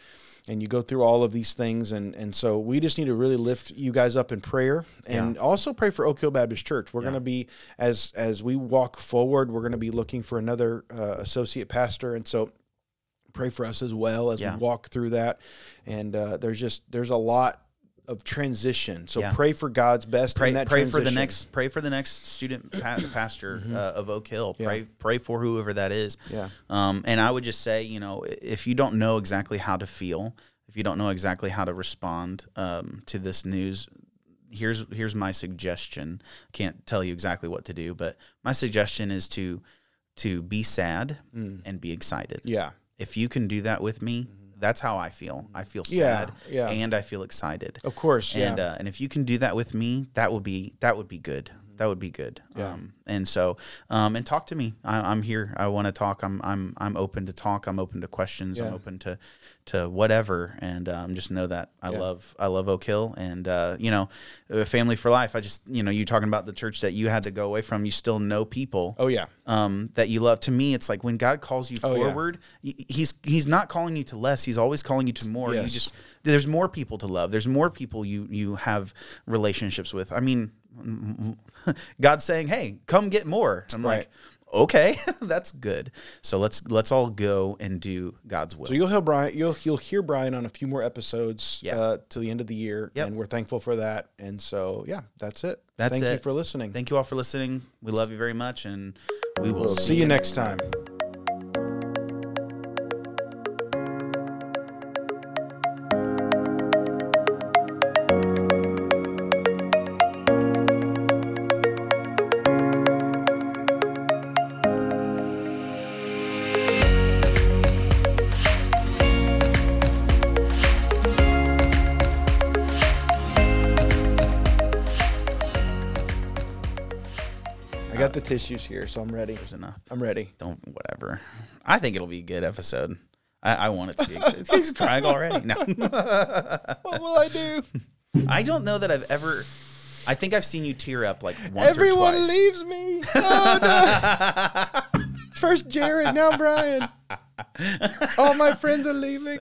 [SPEAKER 1] and you go through all of these things and and so we just need to really lift you guys up in prayer and also pray for Oak Hill Baptist Church. We're going to be as as we walk forward, we're going to be looking for another uh, associate pastor and so pray for us as well as
[SPEAKER 2] Yeah.
[SPEAKER 1] we walk through that. And uh, there's just there's a lot of transition. So
[SPEAKER 2] Yeah.
[SPEAKER 1] pray for God's best
[SPEAKER 2] Pray,
[SPEAKER 1] in that
[SPEAKER 2] pray for the next pray for the next student pa- pastor uh, of Oak Hill.
[SPEAKER 1] Yeah.
[SPEAKER 2] Pray pray for whoever that is.
[SPEAKER 1] Yeah.
[SPEAKER 2] Um, and I would just say, you know, if you don't know exactly how to feel, if you don't know exactly how to respond um, to this news, here's here's my suggestion. Can't tell you exactly what to do, but my suggestion is to to be sad and be excited.
[SPEAKER 1] Yeah.
[SPEAKER 2] If you can do that with me, that's how I feel. I feel
[SPEAKER 1] Yeah,
[SPEAKER 2] sad
[SPEAKER 1] yeah.
[SPEAKER 2] and I feel excited.
[SPEAKER 1] Of course, yeah.
[SPEAKER 2] And uh, and if you can do that with me, that would be that would be good. That would be good.
[SPEAKER 1] Yeah.
[SPEAKER 2] Um, and so, um, and talk to me. I, I'm here. I want to talk. I'm I'm I'm open to talk. I'm open to questions. I'm open to to whatever. And um, just know that I
[SPEAKER 1] Yeah.
[SPEAKER 2] love I love Oak Hill. And uh, you know, uh, family for life. I just you know you talking about the church that you had to go away from. You still know people
[SPEAKER 1] oh yeah.
[SPEAKER 2] um, that you love. To me, it's like when God calls you
[SPEAKER 1] Oh,
[SPEAKER 2] forward, y- he's he's not calling you to less. He's always calling you to more. You
[SPEAKER 1] Yes.
[SPEAKER 2] just there's more people to love. There's more people you you have relationships with. I mean, God's saying, "Hey, come get more." I'm
[SPEAKER 1] Right.
[SPEAKER 2] like, okay, that's good. So let's let's all go and do God's will.
[SPEAKER 1] So you'll hear Brian. You'll you'll hear Brian on a few more episodes
[SPEAKER 2] Yeah.
[SPEAKER 1] uh, to the end of the year,
[SPEAKER 2] Yep.
[SPEAKER 1] and we're thankful for that. And so yeah, that's it.
[SPEAKER 2] That's
[SPEAKER 1] Thank you for listening.
[SPEAKER 2] Thank you all for listening. We love you very much, and we will
[SPEAKER 1] we'll see you next time. I tissues here, so I'm ready.
[SPEAKER 2] There's enough.
[SPEAKER 1] I'm ready.
[SPEAKER 2] Don't whatever. I think it'll be a good episode. I, I want it to be. He's crying already. No.
[SPEAKER 1] What will I do?
[SPEAKER 2] I don't know that I've ever. I think I've seen you tear up like once
[SPEAKER 1] Everyone
[SPEAKER 2] or twice.
[SPEAKER 1] leaves me. Oh no! First Jared, now Brian. All my friends are leaving.